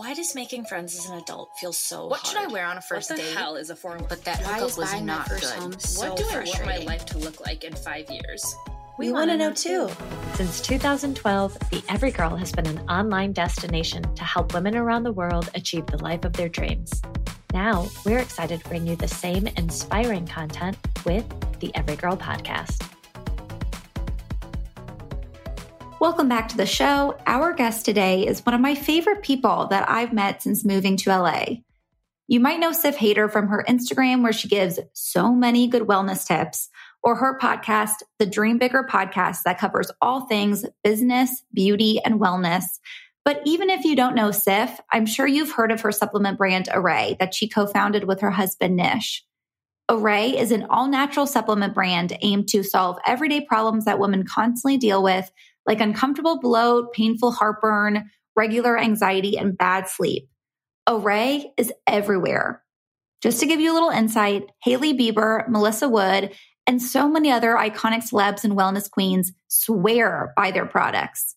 Why does making friends as an adult feel so What hard? should I wear on a first what the date? hell is a formal? But that Why hookup is was buying my not first good. home so what do I want my life to look like in five years? We, want to know too. Since 2012, the Every Girl has been an online destination to help women around the world achieve the life of their dreams. Now, we're excited to bring you the same inspiring content with the Every Girl podcast. Welcome back to the show. Our guest today is one of my favorite people that I've met since moving to LA. You might know Siff Haider from her Instagram, where she gives so many good wellness tips, or her podcast, the Dream Bigger podcast, that covers all things business, beauty, and wellness. But even if you don't know Siff, I'm sure you've heard of her supplement brand Arrae that she co founded with her husband Nish. Arrae is an all natural supplement brand aimed to solve everyday problems that women constantly deal with, like uncomfortable bloat, painful heartburn, regular anxiety, and bad sleep. Arrae is everywhere. Just to give you a little insight, Hailey Bieber, Melissa Wood, and so many other iconic celebs and wellness queens swear by their products.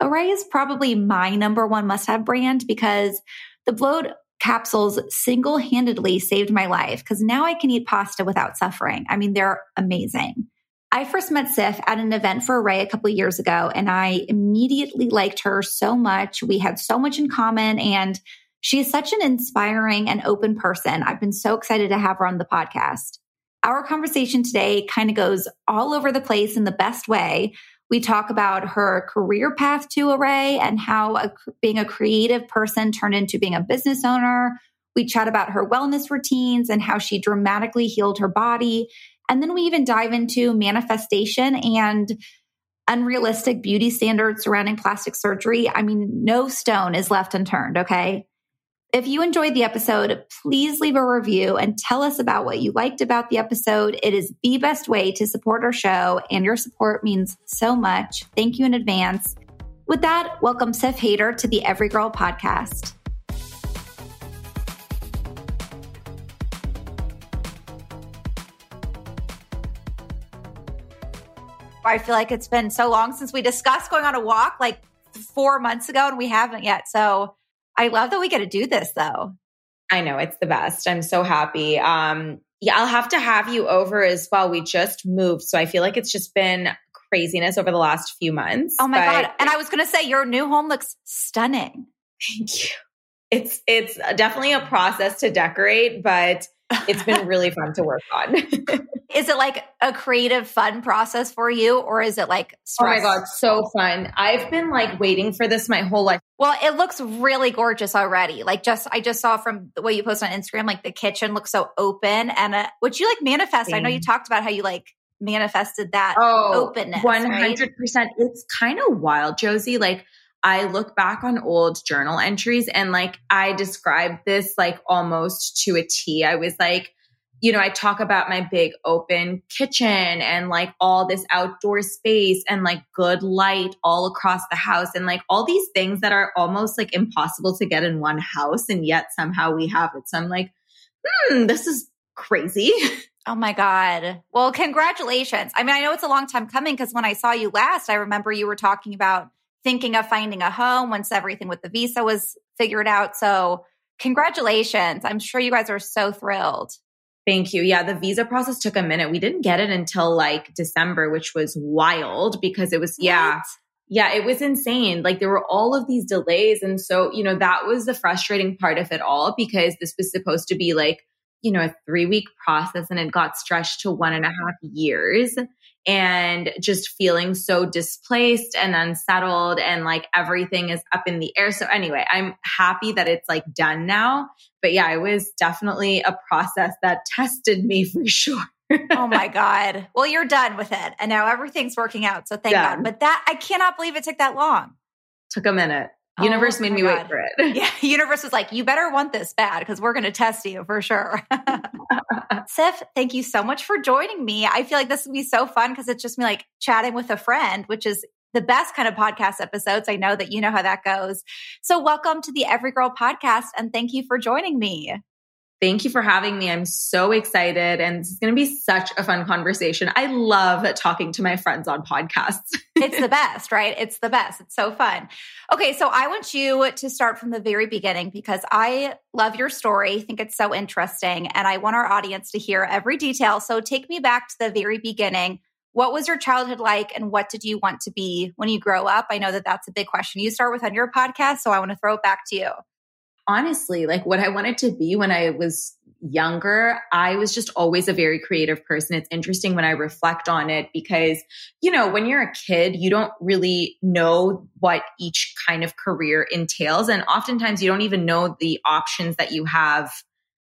Arrae is probably my number one must have brand because the bloat capsules single handedly saved my life because now I can eat pasta without suffering. I mean, they're amazing. I first met Siff at an event for Arrae a couple years ago, and I immediately liked her so much. We had so much in common, and she is such an inspiring and open person. I've been so excited to have her on the podcast. Our conversation today kind of goes all over the place in the best way. We talk about her career path to Arrae and how a, being a creative person turned into being a business owner. We chat about her wellness routines and how she dramatically healed her body. And then we even dive into manifestation and unrealistic beauty standards surrounding plastic surgery. I mean, no stone is left unturned, okay? If you enjoyed the episode, please leave a review and tell us about what you liked about the episode. It is the best way to support our show, and your support means so much. Thank you in advance. With that, welcome Siff Haider to the Every Girl podcast. I feel like it's been so long since we discussed going on a walk like four months ago, and we haven't yet. So I love that we get to do this though. I know it's the best. I'm so happy. Um, yeah, I'll have to have you over as well. We just moved, so I feel like it's just been craziness over the last few months. Oh my but god! And I was going to say your new home looks stunning. Thank you. It's it's definitely a process to decorate, but it's been really fun to work on. is it like a creative, fun process for you, or is it like stress? Oh my god, so fun! I've been like waiting for this my whole life. Well, it looks really gorgeous already. Like just I just saw from the way you post on Instagram, like the kitchen looks so open and uh, would you like manifest? I know you talked about how you like manifested that oh, openness. Hundred percent. It's kind of wild, Josie. Like I look back on old journal entries and like I described this like almost to a T. I was like, you know, I talk about my big open kitchen and like all this outdoor space and like good light all across the house and like all these things that are almost like impossible to get in one house. And yet somehow we have it. So I'm like, hmm, this is crazy. Oh my God. Well, congratulations. I mean, I know it's a long time coming because when I saw you last, I remember you were talking about thinking of finding a home once everything with the visa was figured out. So, congratulations. I'm sure you guys are so thrilled. Thank you. Yeah, the visa process took a minute. We didn't get it until like December, which was wild because it was, yeah. What? Yeah, it was insane. Like there were all of these delays. And so, you know, that was the frustrating part of it all because this was supposed to be like, you know, a three week process and it got stretched to one and a half years and just feeling so displaced and unsettled and like everything is up in the air. So anyway, I'm happy that it's like done now. But yeah, it was definitely a process that tested me for sure. oh my God. Well, you're done with it. And now everything's working out. So thank God. But that, I cannot believe it took that long. Took a minute. Universe oh made me God. wait for it. Yeah. Universe was like, you better want this bad because we're going to test you for sure. Siff, thank you so much for joining me. I feel like this would be so fun because it's just me like chatting with a friend, which is the best kind of podcast episodes. I know that you know how that goes. So welcome to the Every Girl podcast and thank you for joining me. Thank you for having me. I'm so excited and it's going to be such a fun conversation. I love talking to my friends on podcasts. it's the best, right? It's the best. It's so fun. Okay, so I want you to start from the very beginning because I love your story. I think it's so interesting and I want our audience to hear every detail. So take me back to the very beginning. What was your childhood like and what did you want to be when you grow up? I know that that's a big question you start with on your podcast, so I want to throw it back to you honestly, like what I wanted to be when I was younger, I was just always a very creative person. It's interesting when I reflect on it because, you know, when you're a kid, you don't really know what each kind of career entails. And oftentimes you don't even know the options that you have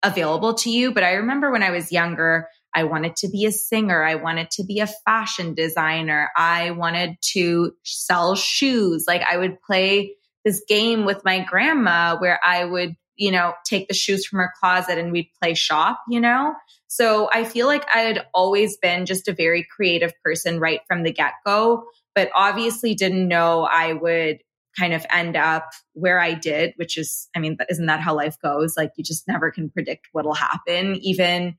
available to you. But I remember when I was younger, I wanted to be a singer. I wanted to be a fashion designer. I wanted to sell shoes. Like I would play this game with my grandma where I would, you know, take the shoes from her closet and we'd play shop, you know? So I feel like I had always been just a very creative person right from the get go, but obviously didn't know I would kind of end up where I did, which is, I mean, isn't that how life goes? Like you just never can predict what'll happen. Even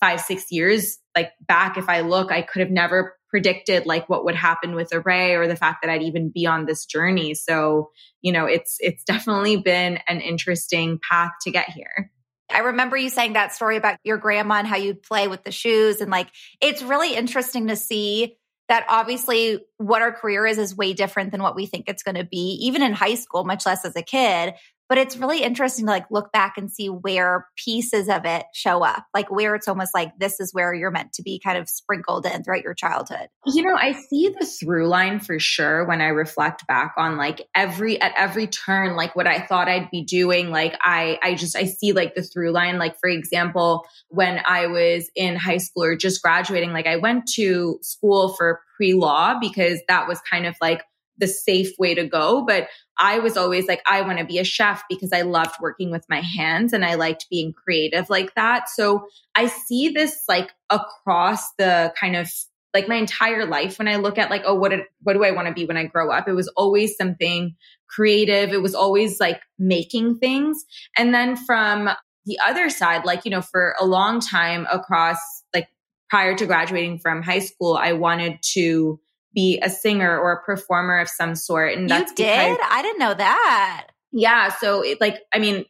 five, six years like back, if I look, I could have never predicted like what would happen with Arrae or the fact that I'd even be on this journey. So, you know, it's it's definitely been an interesting path to get here. I remember you saying that story about your grandma and how you'd play with the shoes and like it's really interesting to see that obviously what our career is is way different than what we think it's going to be even in high school much less as a kid but it's really interesting to like look back and see where pieces of it show up like where it's almost like this is where you're meant to be kind of sprinkled in throughout your childhood. You know i see the through line for sure when i reflect back on like every at every turn like what i thought i'd be doing like i i just i see like the through line. Like for example when i was in high school or just graduating like i went to school for pre-law because that was kind of like the safe way to go. But I was always like, I want to be a chef because I loved working with my hands and I liked being creative like that. So I see this like across the kind of like my entire life when I look at like, oh, what, did, what do I want to be when I grow up? It was always something creative. It was always like making things. And then from the other side, like, you know, for a long time across like prior to graduating from high school, I wanted to be a singer or a performer of some sort. And that's you did? Because, I didn't know that. Yeah. So it like, I mean,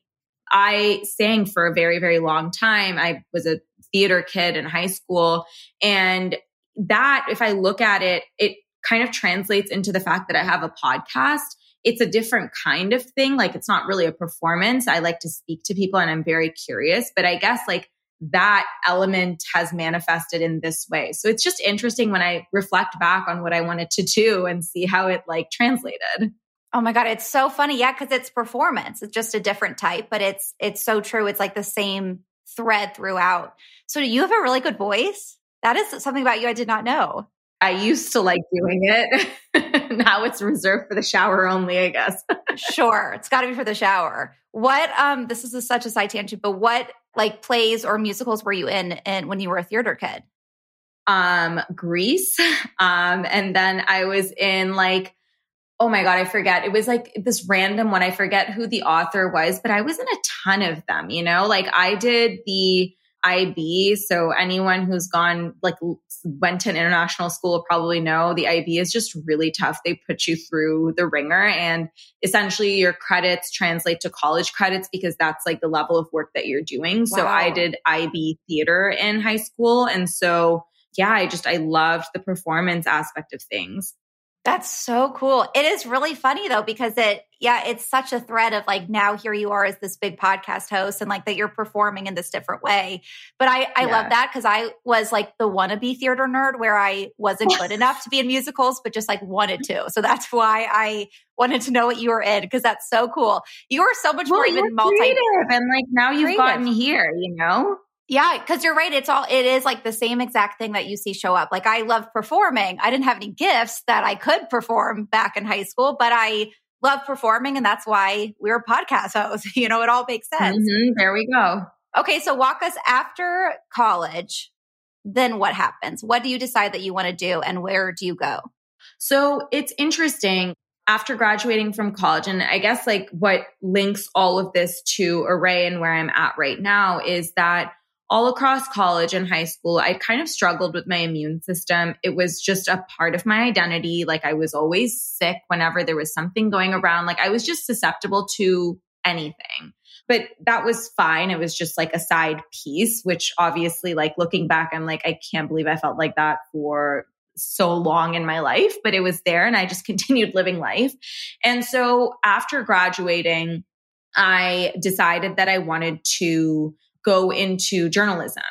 I sang for a very, very long time. I was a theater kid in high school. And that, if I look at it, it kind of translates into the fact that I have a podcast. It's a different kind of thing. Like it's not really a performance. I like to speak to people and I'm very curious, but I guess like that element has manifested in this way. So it's just interesting when I reflect back on what I wanted to do and see how it like translated. Oh my god, it's so funny. Yeah, cuz it's performance. It's just a different type, but it's it's so true. It's like the same thread throughout. So you have a really good voice? That is something about you I did not know. I used to like doing it. now it's reserved for the shower only, I guess. sure. It's got to be for the shower. What um this is a, such a side tangent, but what like plays or musicals were you in and when you were a theater kid? Um, Grease. Um, and then I was in like, oh my God, I forget. It was like this random one. I forget who the author was, but I was in a ton of them, you know, like I did the IB. So anyone who's gone like went to an international school will probably know the IB is just really tough. They put you through the ringer and essentially your credits translate to college credits because that's like the level of work that you're doing. Wow. So I did IB theater in high school. And so yeah, I just, I loved the performance aspect of things. That's so cool. It is really funny though, because it, yeah, it's such a thread of like now here you are as this big podcast host and like that you're performing in this different way. But I, I yeah. love that because I was like the wannabe theater nerd where I wasn't good enough to be in musicals, but just like wanted to. So that's why I wanted to know what you were in because that's so cool. You are so much well, more even multi and like now you've creative. gotten here, you know? Yeah, because you're right. It's all, it is like the same exact thing that you see show up. Like, I love performing. I didn't have any gifts that I could perform back in high school, but I love performing. And that's why we were podcast hosts. You know, it all makes sense. Mm-hmm, there we go. Okay. So, walk us after college. Then what happens? What do you decide that you want to do and where do you go? So, it's interesting after graduating from college, and I guess like what links all of this to Arrae and where I'm at right now is that all across college and high school, I kind of struggled with my immune system. It was just a part of my identity. Like I was always sick whenever there was something going around. Like I was just susceptible to anything. But that was fine. It was just like a side piece, which obviously, like looking back, I'm like, I can't believe I felt like that for so long in my life, but it was there and I just continued living life. And so after graduating, I decided that I wanted to go into journalism.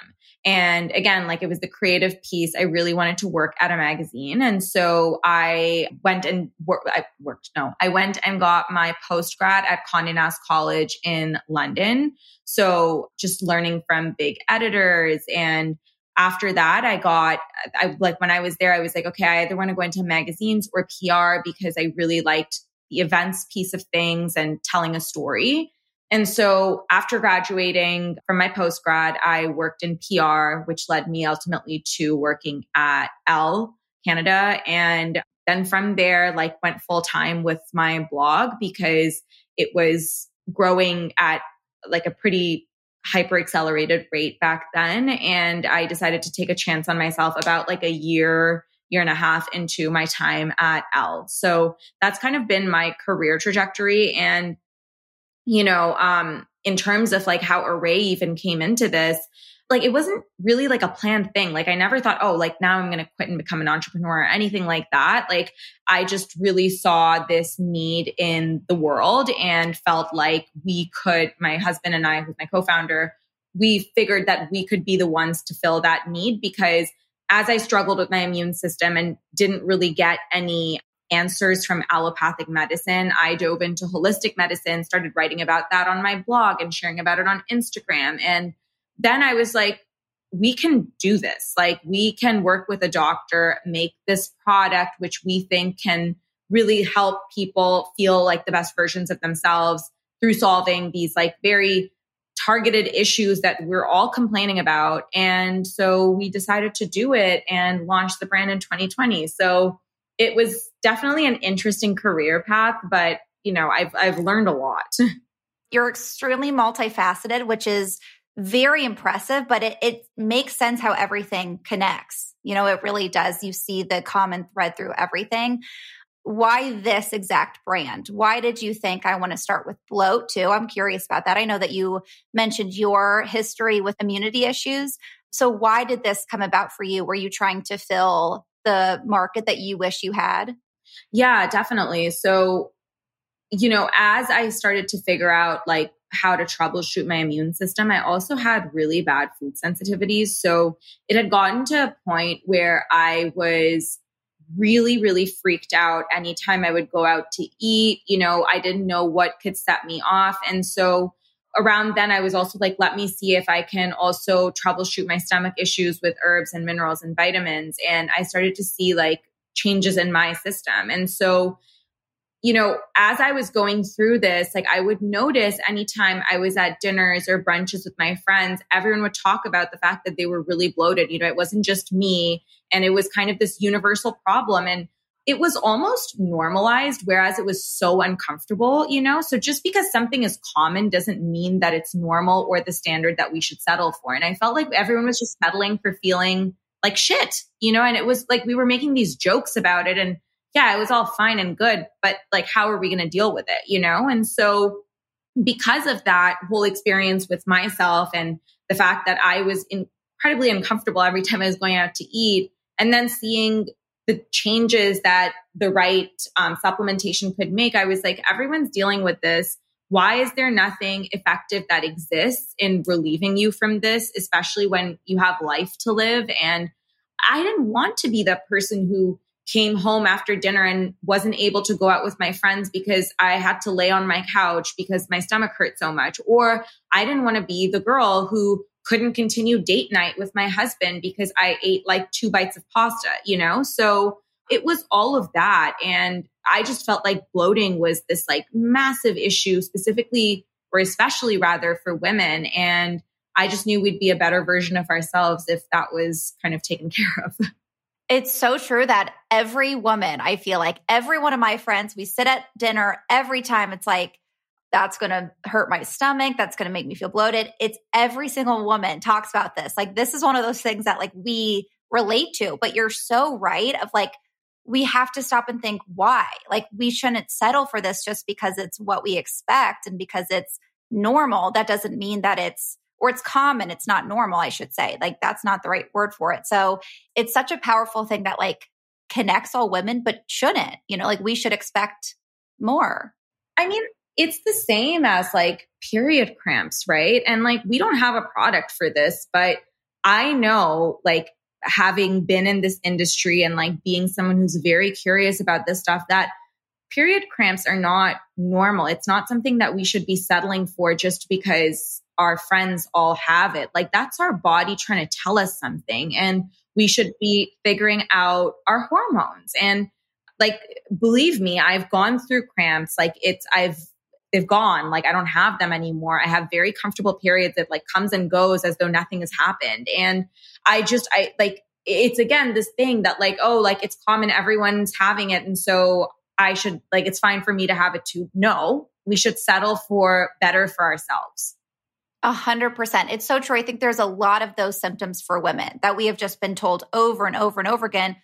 And again, like it was the creative piece. I really wanted to work at a magazine. And so I went and worked, I worked, no, I went and got my post grad at Condé Nast College in London. So just learning from big editors. And after that, I got, I like when I was there, I was like, okay, I either want to go into magazines or PR because I really liked the events piece of things and telling a story. And so after graduating from my post grad, I worked in PR, which led me ultimately to working at Elle Canada. And then from there, like went full time with my blog because it was growing at like a pretty hyper accelerated rate back then. And I decided to take a chance on myself about like a year, year and a half into my time at Elle. So that's kind of been my career trajectory. And you know, um, in terms of like how Arrae even came into this, like it wasn't really like a planned thing. Like I never thought, oh, like now I'm going to quit and become an entrepreneur or anything like that. Like I just really saw this need in the world and felt like we could, my husband and I, who's my co-founder, we figured that we could be the ones to fill that need because as I struggled with my immune system and didn't really get any answers from allopathic medicine. I dove into holistic medicine, started writing about that on my blog and sharing about it on Instagram. And then I was like, we can do this. Like, we can work with a doctor, make this product, which we think can really help people feel like the best versions of themselves through solving these like very targeted issues that we're all complaining about. And so we decided to do it and launch the brand in 2020. So it was definitely an interesting career path, but you know, I've I've learned a lot. You're extremely multifaceted, which is very impressive, but it, it makes sense how everything connects. You know, it really does. You see the common thread through everything. Why this exact brand? Why did you think I want to start with bloat too? I'm curious about that. I know that you mentioned your history with immunity issues. So why did this come about for you? Were you trying to fill the market that you wish you had? Yeah, definitely. So, you know, as I started to figure out like how to troubleshoot my immune system, I also had really bad food sensitivities. So it had gotten to a point where I was really, really freaked out anytime I would go out to eat. You know, I didn't know what could set me off. And so around then, I was also like, let me see if I can also troubleshoot my stomach issues with herbs and minerals and vitamins. And I started to see like changes in my system. And so, you know, as I was going through this, like I would notice anytime I was at dinners or brunches with my friends, everyone would talk about the fact that they were really bloated. You know, it wasn't just me, and it was kind of this universal problem. And it was almost normalized, whereas it was so uncomfortable, you know? So just because something is common doesn't mean that it's normal or the standard that we should settle for. And I felt like everyone was just settling for feeling like shit, you know? And it was like we were making these jokes about it. And yeah, it was all fine and good, but like, how are we going to deal with it, you know? And so because of that whole experience with myself and the fact that I was incredibly uncomfortable every time I was going out to eat, and then seeing the changes that the right um, supplementation could make, I was like, everyone's dealing with this. Why is there nothing effective that exists in relieving you from this, especially when you have life to live? And I didn't want to be the person who came home after dinner and wasn't able to go out with my friends because I had to lay on my couch because my stomach hurt so much. Or I didn't want to be the girl who couldn't continue date night with my husband because I ate like two bites of pasta, you know? So it was all of that. And I just felt like bloating was this like massive issue, specifically or especially rather for women. And I just knew we'd be a better version of ourselves if that was kind of taken care of. It's so true that every woman, I feel like every one of my friends, we sit at dinner every time. It's like, that's going to hurt my stomach. That's going to make me feel bloated. It's every single woman talks about this. Like, this is one of those things that like we relate to, but you're so right of like, we have to stop and think why. Like, we shouldn't settle for this just because it's what we expect and because it's normal. That doesn't mean that it's, or it's common. It's not normal, I should say. Like, that's not the right word for it. So, it's such a powerful thing that like connects all women, but shouldn't, you know, like we should expect more. I mean, it's the same as like period cramps, right? And like we don't have a product for this, but I know like having been in this industry and like being someone who's very curious about this stuff that period cramps are not normal. It's not something that we should be settling for just because our friends all have it. Like that's our body trying to tell us something and we should be figuring out our hormones and like believe me i've gone through cramps like it's i've they've gone. Like I don't have them anymore. I have very comfortable periods that like comes and goes as though nothing has happened. And I just, I like, it's again this thing that like, oh, like it's common, everyone's having it. And so I should, like, it's fine for me to have it too. No, we should settle for better for ourselves. A hundred percent. It's so true. I think there's a lot of those symptoms for women that we have just been told over and over and over again.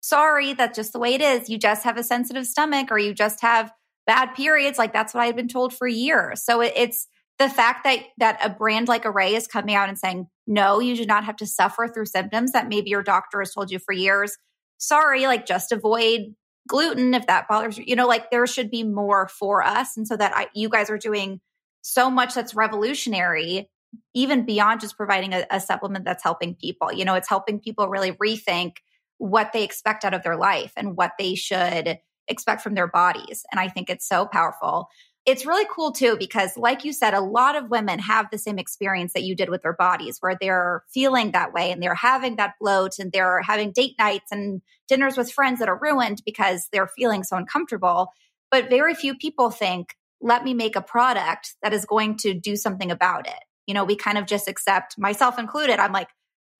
Sorry, that's just the way it is. You just have a sensitive stomach or you just have bad periods. Like that's what I had been told for years. So it, it's the fact that that a brand like Arrae is coming out and saying, no, you do not have to suffer through symptoms that maybe your doctor has told you for years. Sorry, like just avoid gluten if that bothers you. You know, like there should be more for us. And so that I, you guys are doing so much that's revolutionary, even beyond just providing a, a supplement that's helping people. You know, it's helping people really rethink what they expect out of their life and what they should expect from their bodies. And I think it's so powerful. It's really cool too, because like you said, a lot of women have the same experience that you did with their bodies, where they're feeling that way and they're having that bloat and they're having date nights and dinners with friends that are ruined because they're feeling so uncomfortable. But very few people think, let me make a product that is going to do something about it. You know, we kind of just accept, myself included. I'm like,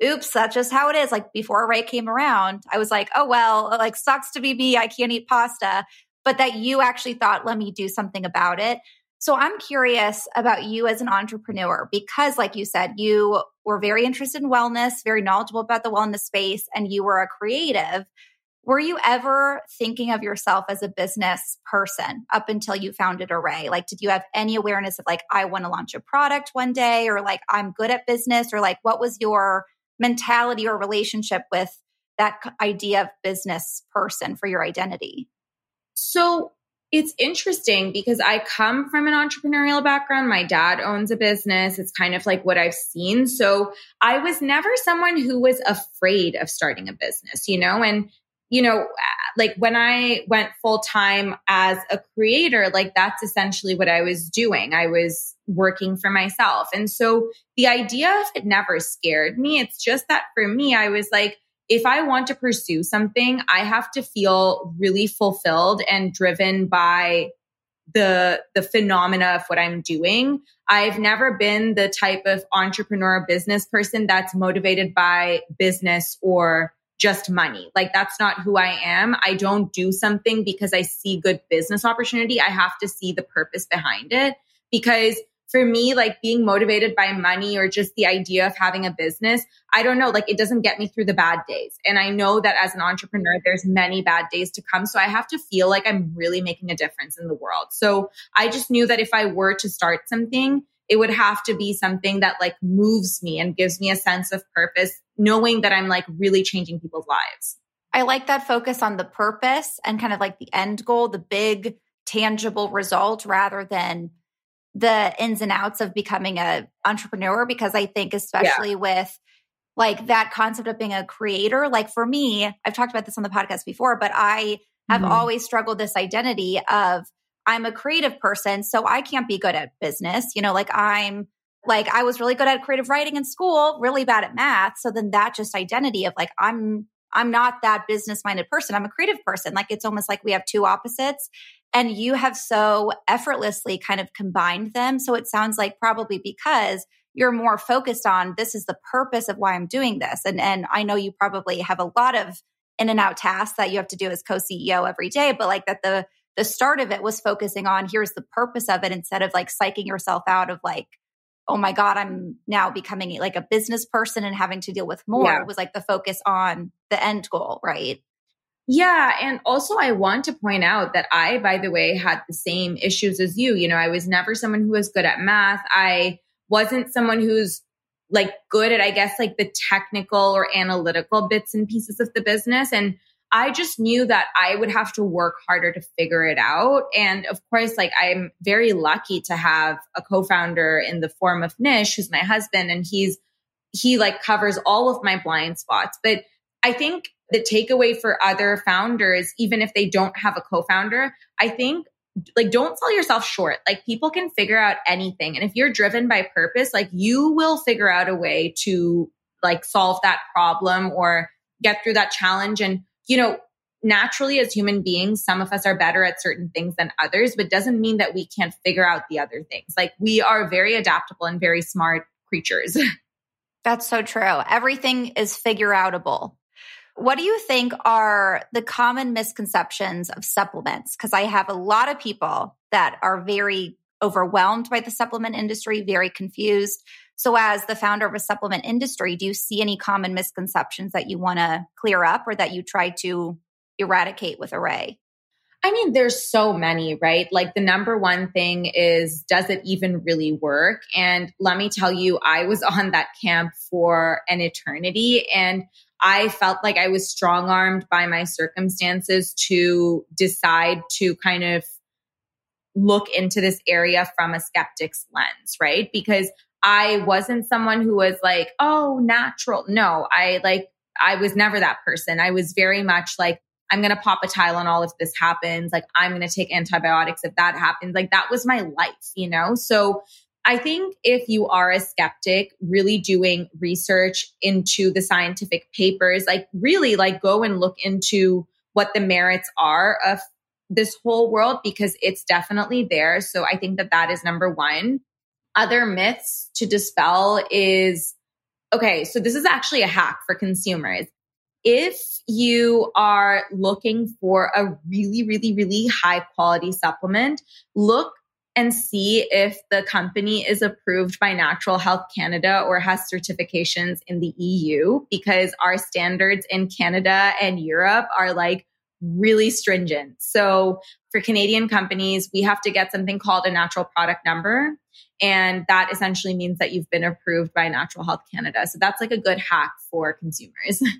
oops, that's just how it is. Like before Ray came around, I was like, oh, well, like sucks to be me. I can't eat pasta. But that you actually thought, let me do something about it. So I'm curious about you as an entrepreneur because, like you said, you were very interested in wellness, very knowledgeable about the wellness space, and you were a creative. Were you ever thinking of yourself as a business person up until you founded Arrae? Like, did you have any awareness of like, I want to launch a product one day, or like, I'm good at business, or like, what was your mentality or relationship with that idea of business person for your identity? So it's interesting because I come from an entrepreneurial background. My dad owns a business. It's kind of like what I've seen. So I was never someone who was afraid of starting a business, you know, and you know, like when I went full time as a creator, like that's essentially what I was doing. I was working for myself. And so the idea of it never scared me. It's just that for me, I was like, if I want to pursue something, I have to feel really fulfilled and driven by the the phenomena of what I'm doing. I've never been the type of entrepreneur business person that's motivated by business or just money. Like that's not who I am. I don't do something because I see good business opportunity. I have to see the purpose behind it because for me, like being motivated by money or just the idea of having a business, I don't know, like it doesn't get me through the bad days. And I know that as an entrepreneur, there's many bad days to come. So I have to feel like I'm really making a difference in the world. So I just knew that if I were to start something, it would have to be something that like moves me and gives me a sense of purpose, knowing that I'm like really changing people's lives. I like that focus on the purpose and kind of like the end goal, the big tangible result rather than the ins and outs of becoming a entrepreneur because I think especially yeah. with like that concept of being a creator, like for me, I've talked about this on the podcast before, but I have mm-hmm. always struggled this identity of I'm a creative person, so I can't be good at business. You know, like I'm like I was really good at creative writing in school, really bad at math. So then that just identity of like, I'm, I'm not that business minded person. I'm a creative person. Like it's almost like we have two opposites and you have so effortlessly kind of combined them. So it sounds like probably because you're more focused on this is the purpose of why I'm doing this. And, and I know you probably have a lot of in and out tasks that you have to do as co-CEO every day, but like that the, the start of it was focusing on here's the purpose of it instead of like psyching yourself out of like, oh my God, I'm now becoming like a business person and having to deal with more. Yeah. It was like the focus on the end goal, right? Yeah. And also, I want to point out that I, by the way, had the same issues as you. You know, I was never someone who was good at math. I wasn't someone who's like good at, I guess, like the technical or analytical bits and pieces of the business. And I just knew that I would have to work harder to figure it out. And of course, like I'm very lucky to have a co-founder in the form of Nish, who's my husband, and he's he like covers all of my blind spots. But I think the takeaway for other founders, even if they don't have a co-founder, I think like don't sell yourself short. Like people can figure out anything. And if you're driven by purpose, like you will figure out a way to like solve that problem or get through that challenge. And you know, naturally as human beings, some of us are better at certain things than others, but doesn't mean that we can't figure out the other things. Like we are very adaptable and very smart creatures. That's so true. Everything is figure outable. What do you think are the common misconceptions of supplements? Because I have a lot of people that are very overwhelmed by the supplement industry, very confused. So, as the founder of a supplement industry, do you see any common misconceptions that you want to clear up or that you try to eradicate with Arrae? I mean, there's so many, right? Like the number one thing is, does it even really work? And let me tell you, I was on that camp for an eternity and I felt like I was strong armed by my circumstances to decide to kind of look into this area from a skeptic's lens, right? Because I wasn't someone who was like, oh, natural. No, I like, I was never that person. I was very much like, I'm going to pop a Tylenol all if this happens. Like, I'm going to take antibiotics if that happens. Like, that was my life, you know? So I think if you are a skeptic, really doing research into the scientific papers, like, really, like, go and look into what the merits are of this whole world because it's definitely there. So I think that that is number one other myths to dispel is okay, so this is actually a hack for consumers. If you are looking for a really, really, really high quality supplement, look and see if the company is approved by Natural Health Canada or has certifications in the EU because our standards in Canada and Europe are like really stringent. So for Canadian companies, we have to get something called a natural product number. And that essentially means that you've been approved by Natural Health Canada. So that's like a good hack for consumers.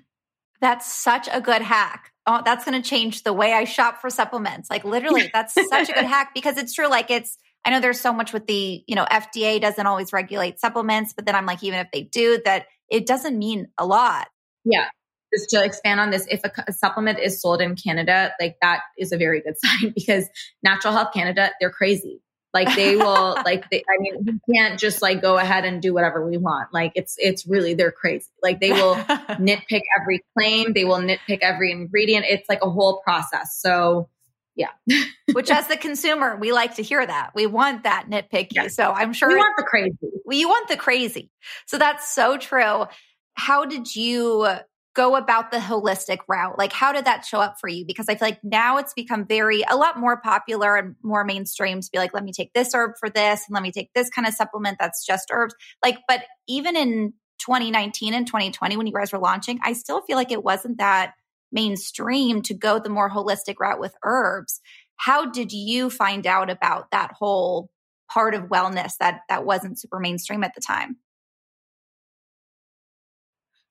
That's such a good hack. Oh, that's going to change the way I shop for supplements. Like literally, that's such a good hack because it's true. Like it's, I know there's so much with the, you know, FDA doesn't always regulate supplements, but then I'm like, even if they do, that it doesn't mean a lot. Yeah just to expand on this, if a, a, supplement is sold in Canada, like that is a very good sign because Natural Health Canada, they're crazy. Like they will, like they, I mean, we can't just like go ahead and do whatever we want. Like it's it's really they're crazy. Like they will nitpick every claim, they will nitpick every ingredient. It's like a whole process. So yeah. Which as the consumer, we like to hear that. We want that nitpicky. Yeah. So I'm sure we want the crazy. We you want the crazy. So that's so true. How did you go about the holistic route? Like, how did that show up for you? Because I feel like now it's become very, a lot more popular and more mainstream to be like, let me take this herb for this and let me take this kind of supplement that's just herbs. Like, but even in 2019 and 2020, when you guys were launching, I still feel like it wasn't that mainstream to go the more holistic route with herbs. How did you find out about that whole part of wellness that that wasn't super mainstream at the time?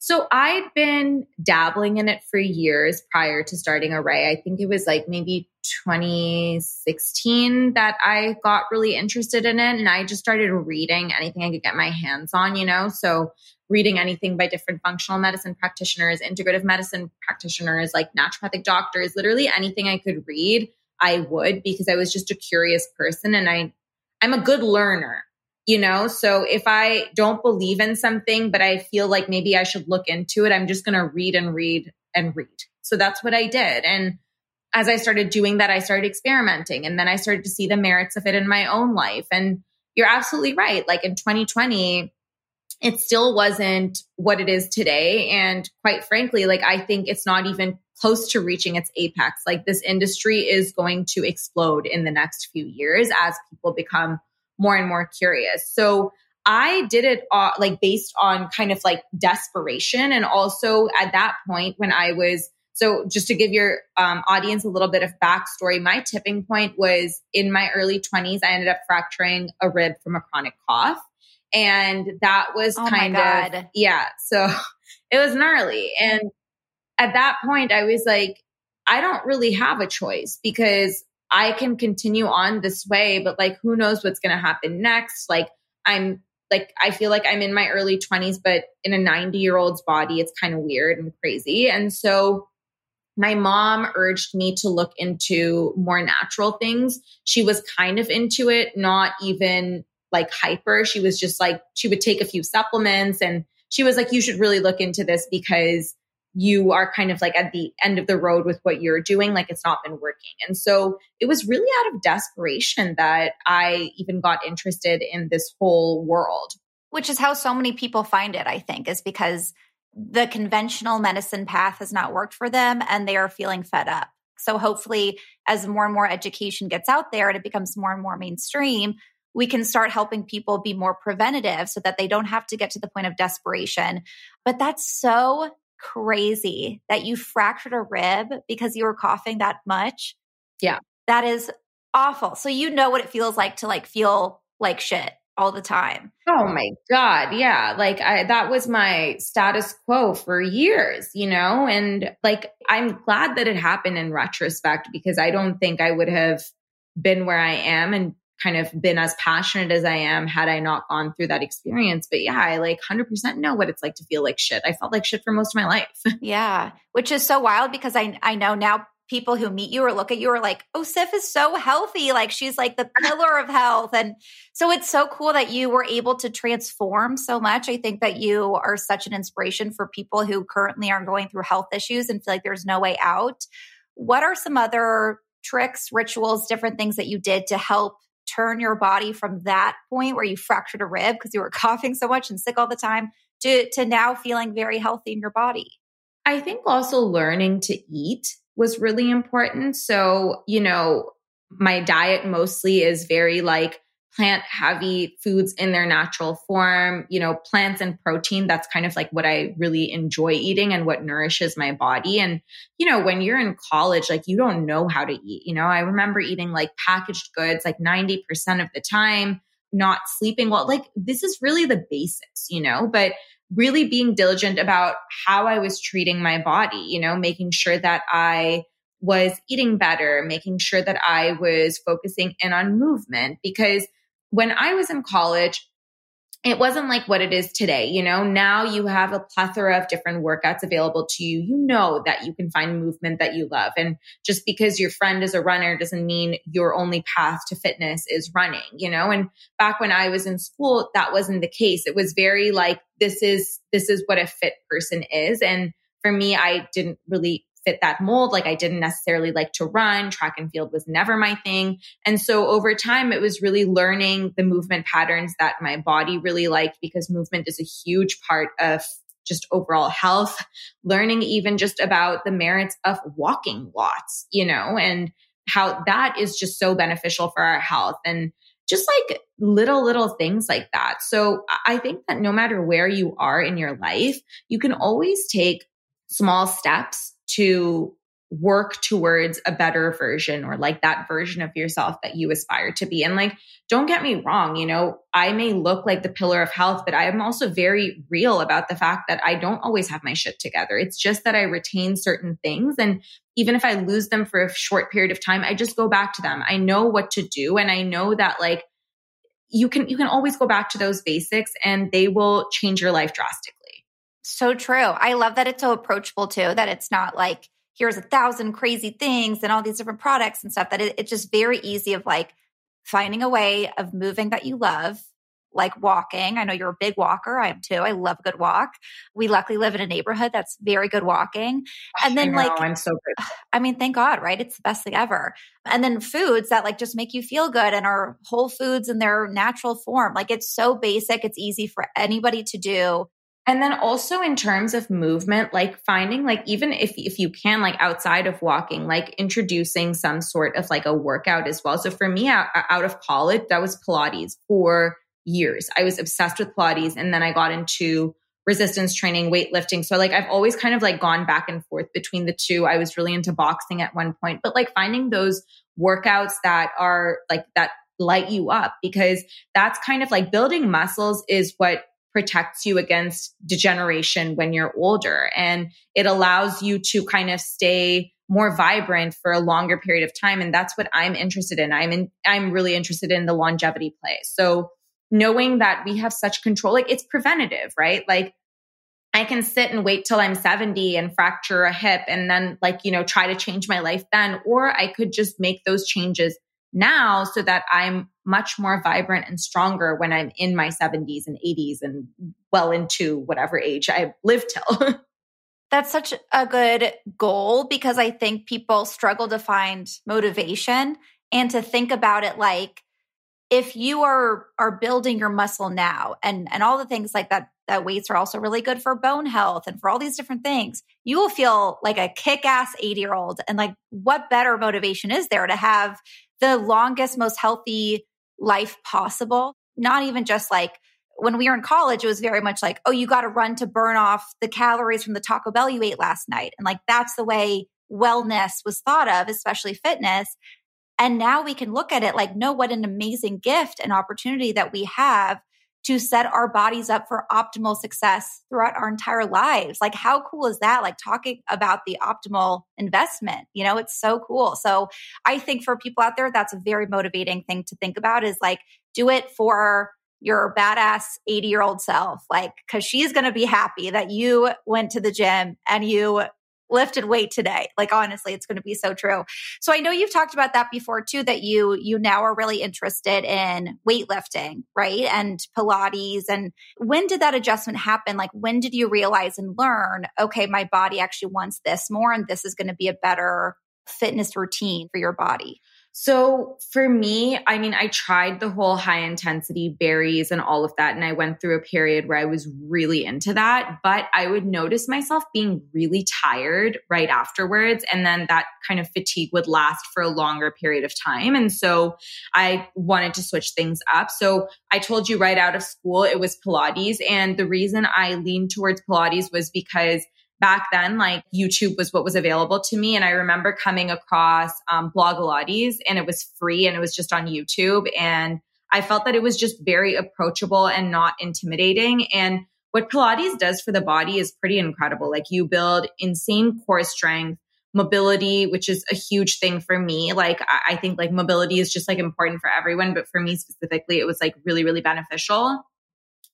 So I'd been dabbling in it for years prior to starting Arrae. I think it was like maybe 2016 that I got really interested in it. And I just started reading anything I could get my hands on, you know? So reading anything by different functional medicine practitioners, integrative medicine practitioners, like naturopathic doctors, literally anything I could read, I would because I was just a curious person and I I'm a good learner you know? So if I don't believe in something, but I feel like maybe I should look into it, I'm just going to read and read and read. So that's what I did. And as I started doing that, I started experimenting and then I started to see the merits of it in my own life. And you're absolutely right. Like in 2020, it still wasn't what it is today. And quite frankly, like I think it's not even close to reaching its apex. Like this industry is going to explode in the next few years as people become more and more curious. So I did it uh, like based on kind of like desperation. And also at that point when I was, so just to give your um, audience a little bit of backstory, my tipping point was in my early 20s. I ended up fracturing a rib from a chronic cough. And that was oh kind of, yeah. So it was gnarly. And at that point, I was like, I don't really have a choice because I can continue on this way, but like, who knows what's going to happen next? Like, I'm like, I feel like I'm in my early 20s, but in a 90 year old's body, it's kind of weird and crazy. And so, my mom urged me to look into more natural things. She was kind of into it, not even like hyper. She was just like, she would take a few supplements and she was like, you should really look into this because you are kind of like at the end of the road with what you're doing, like it's not been working. And so it was really out of desperation that I even got interested in this whole world. Which is how so many people find it, I think, is because the conventional medicine path has not worked for them and they are feeling fed up. So hopefully, as more and more education gets out there and it becomes more and more mainstream, we can start helping people be more preventative so that they don't have to get to the point of desperation. But that's so crazy that you fractured a rib because you were coughing that much. Yeah. That is awful. So you know what it feels like to like feel like shit all the time. Oh my god, yeah. Like I that was my status quo for years, you know? And like I'm glad that it happened in retrospect because I don't think I would have been where I am and kind of been as passionate as I am had I not gone through that experience. But yeah, I like 100% know what it's like to feel like shit. I felt like shit for most of my life. yeah, which is so wild because I I know now people who meet you or look at you are like, "Oh, Siff is so healthy. Like she's like the pillar of health." And so it's so cool that you were able to transform so much. I think that you are such an inspiration for people who currently are going through health issues and feel like there's no way out. What are some other tricks, rituals, different things that you did to help turn your body from that point where you fractured a rib because you were coughing so much and sick all the time to, to now feeling very healthy in your body? I think also learning to eat was really important. So, you know, my diet mostly is very like plant heavy foods in their natural form, you know, plants and protein. That's kind of like what I really enjoy eating and what nourishes my body. And, you know, when you're in college, like you don't know how to eat. You know, I remember eating like packaged goods like 90% of the time, not sleeping well. Like this is really the basics, you know, but really being diligent about how I was treating my body, you know, making sure that I was eating better, making sure that I was focusing in on movement because when I was in college, it wasn't like what it is today. You know, now you have a plethora of different workouts available to you. You know that you can find movement that you love. And just because your friend is a runner doesn't mean your only path to fitness is running, you know? And back when I was in school, that wasn't the case. It was very like, this is, this is what a fit person is. And for me, I didn't really fit that mold. Like I didn't necessarily like to run. Track and field was never my thing. And so over time, it was really learning the movement patterns that my body really liked because movement is a huge part of just overall health, learning even just about the merits of walking lots, you know, and how that is just so beneficial for our health and just like little, little things like that. So I think that no matter where you are in your life, you can always take small steps to work towards a better version or like that version of yourself that you aspire to be. And like, don't get me wrong, you know, I may look like the pillar of health, but I am also very real about the fact that I don't always have my shit together. It's just that I retain certain things. And even if I lose them for a short period of time, I just go back to them. I know what to do. And I know that like, you can you can always go back to those basics and they will change your life drastically. So true. I love that it's so approachable too, that it's not like, here's a thousand crazy things and all these different products and stuff, that it, it's just very easy of like finding a way of moving that you love, like walking. I know you're a big walker. I am too. I love a good walk. We luckily live in a neighborhood that's very good walking. And then know, like I'm so grateful. I mean, thank God, right? It's the best thing ever. And then foods that like just make you feel good and are whole foods in their natural form. Like it's so basic. It's easy for anybody to do. And then also in terms of movement, like finding like even if if you can like outside of walking, like introducing some sort of like a workout as well. So for me out, out of college, that was Pilates for years. I was obsessed with Pilates and then I got into resistance training, weightlifting. So like I've always kind of like gone back and forth between the two. I was really into boxing at one point, but like finding those workouts that are like that light you up because that's kind of like building muscles is what protects you against degeneration when you're older and it allows you to kind of stay more vibrant for a longer period of time and that's what I'm interested in. I'm in I'm really interested in the longevity play. So knowing that we have such control like it's preventative, right? Like I can sit and wait till I'm 70 and fracture a hip and then like, you know, try to change my life then or I could just make those changes now so that I'm much more vibrant and stronger when I'm in my 70s and 80s and well into whatever age I live till. That's such a good goal because I think people struggle to find motivation and to think about it like if you are are building your muscle now and and all the things like that that weights are also really good for bone health and for all these different things you will feel like a kick-ass 80 year old and like what better motivation is there to have the longest, most healthy life possible. Not even just like when we were in college, it was very much like, oh, you got to run to burn off the calories from the Taco Bell you ate last night. And like that's the way wellness was thought of, especially fitness. And now we can look at it like, no, what an amazing gift and opportunity that we have to set our bodies up for optimal success throughout our entire lives. Like, how cool is that? Like, talking about the optimal investment, you know, it's so cool. So, I think for people out there, that's a very motivating thing to think about is like, do it for your badass 80 year old self, like, cause she's to be happy that you went to the gym and you lifted weight today. Like honestly, it's going to be so true. So I know you've talked about that before too that you you now are really interested in weightlifting, right? And pilates and when did that adjustment happen? Like when did you realize and learn, okay, my body actually wants this more and this is going to be a better fitness routine for your body? So for me, I mean, I tried the whole high intensity berries and all of that. And I went through a period where I was really into that, but I would notice myself being really tired right afterwards. And then that kind of fatigue would last for a longer period of time. And so I wanted to switch things up. So I told you right out of school, it was Pilates. And the reason I leaned towards Pilates was because back then, like YouTube was what was available to me. And I remember coming across um, Blogilates and it was free and it was just on YouTube. And I felt that it was just very approachable and not intimidating. And what Pilates does for the body is pretty incredible. Like you build insane core strength, mobility, which is a huge thing for me. Like I, I think like mobility is just like important for everyone, but for me specifically, it was like really, really beneficial.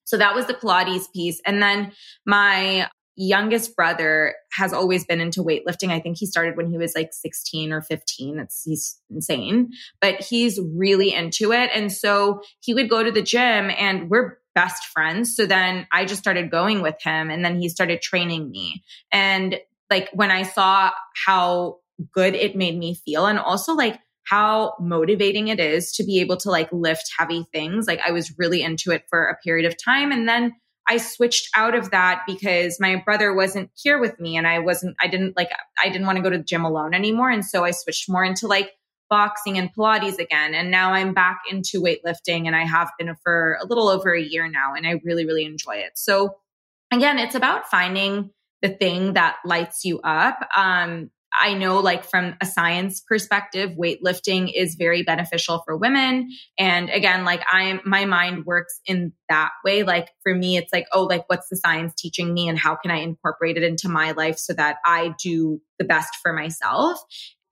So that was the Pilates piece. And then my youngest brother has always been into weightlifting. I think he started when he was like 16 or 15. It's he's insane, but he's really into it. And so he would go to the gym and we're best friends. So then I just started going with him and then he started training me. And like when I saw how good it made me feel and also like how motivating it is to be able to like lift heavy things, like I was really into it for a period of time and then I switched out of that because my brother wasn't here with me and I wasn't, I didn't like, I didn't want to go to the gym alone anymore. And so I switched more into like boxing and Pilates again. And now I'm back into weightlifting and I have been for a little over a year now and I really, really enjoy it. So again, it's about finding the thing that lights you up. Um, I know, like, from a science perspective, weightlifting is very beneficial for women. And again, like, I'm, my mind works in that way. Like, for me, it's like, oh, like, what's the science teaching me and how can I incorporate it into my life so that I do the best for myself?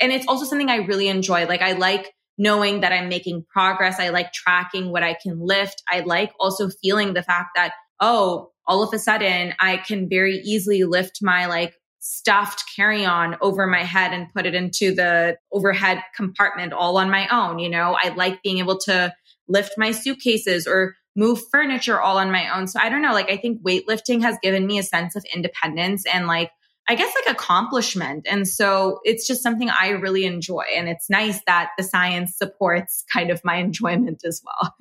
And it's also something I really enjoy. Like, I like, knowing that I'm making progress. I like tracking what I can lift. I like also feeling the fact that, oh, all of a sudden I can very easily lift my like stuffed carry on over my head and put it into the overhead compartment all on my own. You know, I like being able to lift my suitcases or move furniture all on my own. So I don't know, like I think weightlifting has given me a sense of independence and like I guess like accomplishment. And so it's just something I really enjoy. And it's nice that the science supports kind of my enjoyment as well.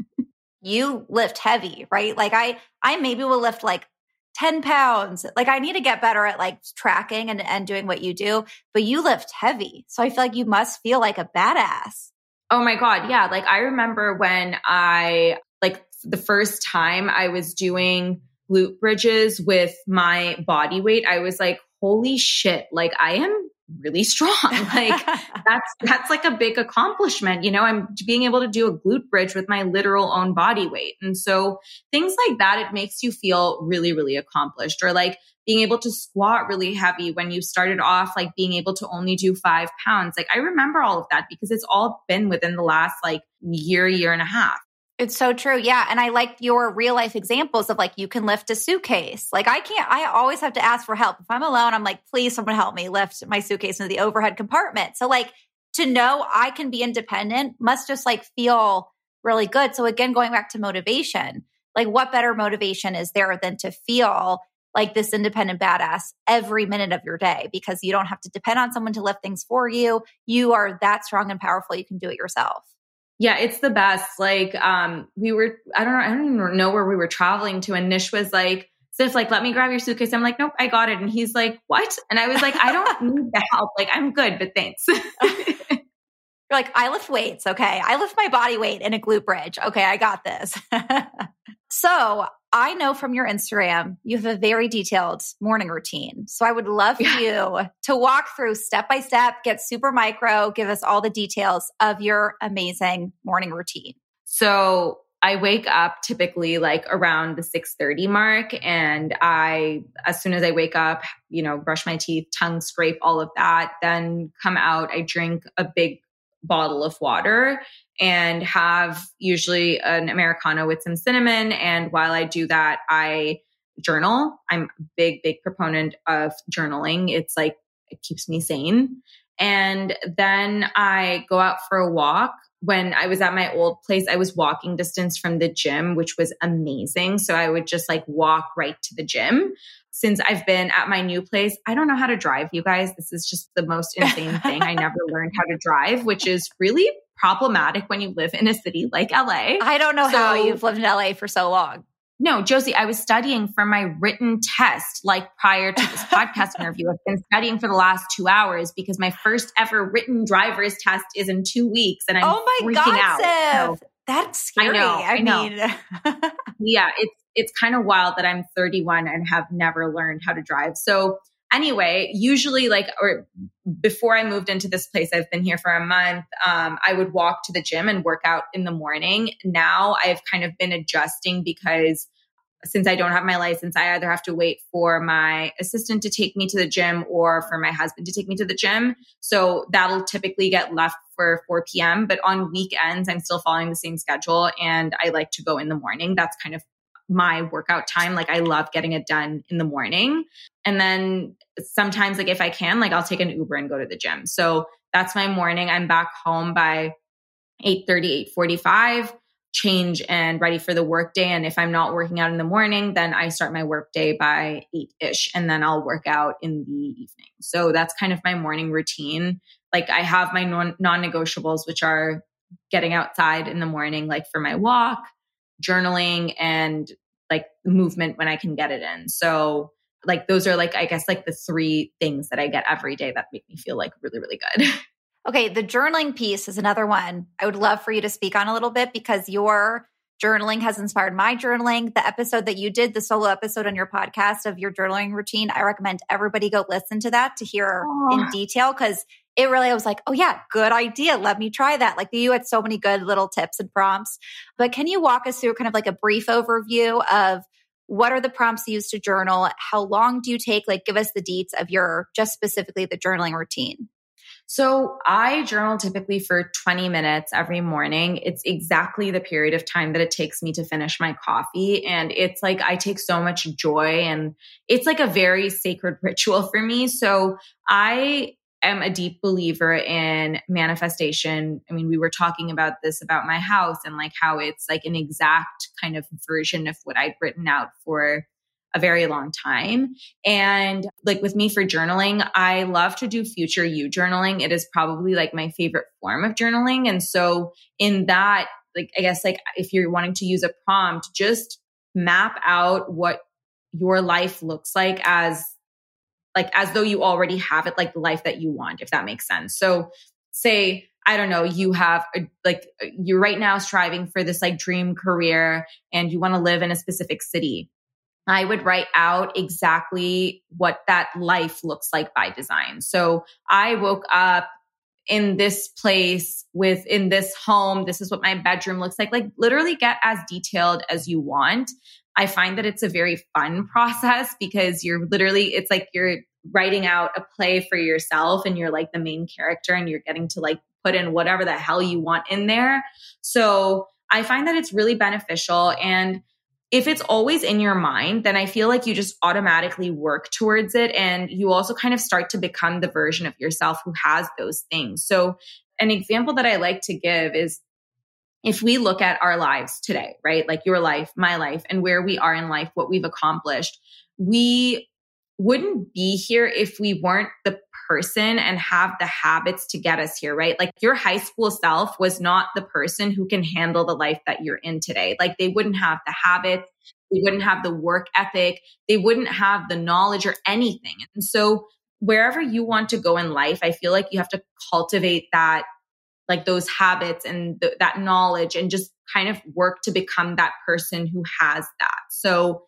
you lift heavy, right? Like I, I maybe will lift like 10 pounds. Like I need to get better at like tracking and, and doing what you do, but you lift heavy. So I feel like you must feel like a badass. Oh my God. Yeah. Like I remember when I, like the first time I was doing glute bridges with my body weight, I was like, holy shit, like I am really strong. Like that's that's like a big accomplishment. You know, I'm being able to do a glute bridge with my literal own body weight. And so things like that, it makes you feel really, really accomplished. Or like being able to squat really heavy when you started off, like being able to only do five pounds. Like I remember all of that because it's all been within the last like year, year and a half. It's so true. Yeah. And I like your real life examples of like you can lift a suitcase. Like I can't, I always have to ask for help. If I'm alone, I'm like, please someone help me lift my suitcase into the overhead compartment. So like to know I can be independent must just like feel really good. So again, going back to motivation, like what better motivation is there than to feel like this independent badass every minute of your day because you don't have to depend on someone to lift things for you. You are that strong and powerful. You can do it yourself. Yeah, it's the best. Like, um, we were, I don't know, I don't even know where we were traveling to. And Nish was like, Siff, like, let me grab your suitcase. I'm like, nope, I got it. And he's like, what? And I was like, I don't need the help. Like, I'm good, but thanks. You're like, I lift weights. Okay. I lift my body weight in a glute bridge. Okay. I got this. so I know from your Instagram, you have a very detailed morning routine. So I would love for you to walk through step by step, get super micro, give us all the details of your amazing morning routine. So I wake up typically like around the 6:30 mark and I as soon as I wake up, you know, brush my teeth, tongue scrape all of that, then come out, I drink a big bottle of water and have usually an Americano with some cinnamon. And while I do that, I journal. I'm a big, big proponent of journaling. It's like, it keeps me sane. And then I go out for a walk. When I was at my old place, I was walking distance from the gym, which was amazing. So I would just like walk right to the gym since I've been at my new place, I don't know how to drive, you guys. This is just the most insane thing. I never learned how to drive, which is really problematic when you live in a city like LA. I don't know so, how you've lived in LA for so long. No, Josie, I was studying for my written test like prior to this podcast interview. I've been studying for the last two hours because my first ever written driver's test is in two weeks and I'm oh my freaking God, out. So, that's scary. I know. I, I mean, yeah, it's it's kind of wild that I'm 31 and have never learned how to drive. So anyway, usually like or before I moved into this place, I've been here for a month. Um, I would walk to the gym and work out in the morning. Now I've kind of been adjusting because since I don't have my license, I either have to wait for my assistant to take me to the gym or for my husband to take me to the gym. So that'll typically get left for 4 p.m. But on weekends, I'm still following the same schedule and I like to go in the morning. That's kind of my workout time. Like I love getting it done in the morning. And then sometimes like if I can, like I'll take an Uber and go to the gym. So that's my morning. I'm back home by 8 30, 8 45 change and ready for the workday. And if I'm not working out in the morning, then I start my workday by eight ish and then I'll work out in the evening. So that's kind of my morning routine. Like I have my non negotiables, which are getting outside in the morning, like for my walk, journaling, and like movement when I can get it in. So like those are like, I guess like the three things that I get every day that make me feel like really, really good. Okay, the journaling piece is another one I would love for you to speak on a little bit because your journaling has inspired my journaling. The episode that you did, the solo episode on your podcast of your journaling routine, I recommend everybody go listen to that to hear Aww. in detail because it really, I was like, oh yeah, good idea. Let me try that. Like you had so many good little tips and prompts. But can you walk us through kind of like a brief overview of what are the prompts used to journal? How long do you take? Like give us the deets of your just specifically the journaling routine. So I journal typically for 20 minutes every morning. It's exactly the period of time that it takes me to finish my coffee. And it's like I take so much joy and it's like a very sacred ritual for me. So I am a deep believer in manifestation. I mean, we were talking about this about my house and like how it's like an exact kind of version of what I'd written out for a very long time. And like with me for journaling, I love to do future you journaling. It is probably like my favorite form of journaling. And so in that, like, I guess like if you're wanting to use a prompt, just map out what your life looks like as like as though you already have it like the life that you want if that makes sense so say i don't know you have a, like uh, you're right now striving for this like dream career and you want to live in a specific city I would write out exactly what that life looks like by design. So I woke up in this place with in this home. This is what my bedroom looks like. Like literally get as detailed as you want. I find that it's a very fun process because you're literally, it's like you're writing out a play for yourself and you're like the main character and you're getting to like put in whatever the hell you want in there. So I find that it's really beneficial. And if it's always in your mind, then I feel like you just automatically work towards it. And you also kind of start to become the version of yourself who has those things. So, an example that I like to give is if we look at our lives today, right? Like your life, my life, and where we are in life, what we've accomplished, we wouldn't be here if we weren't the person and have the habits to get us here, right? Like your high school self was not the person who can handle the life that you're in today. Like they wouldn't have the habits, they wouldn't have the work ethic, they wouldn't have the knowledge or anything. And so wherever you want to go in life, I feel like you have to cultivate that like those habits and th- that knowledge and just kind of work to become that person who has that. So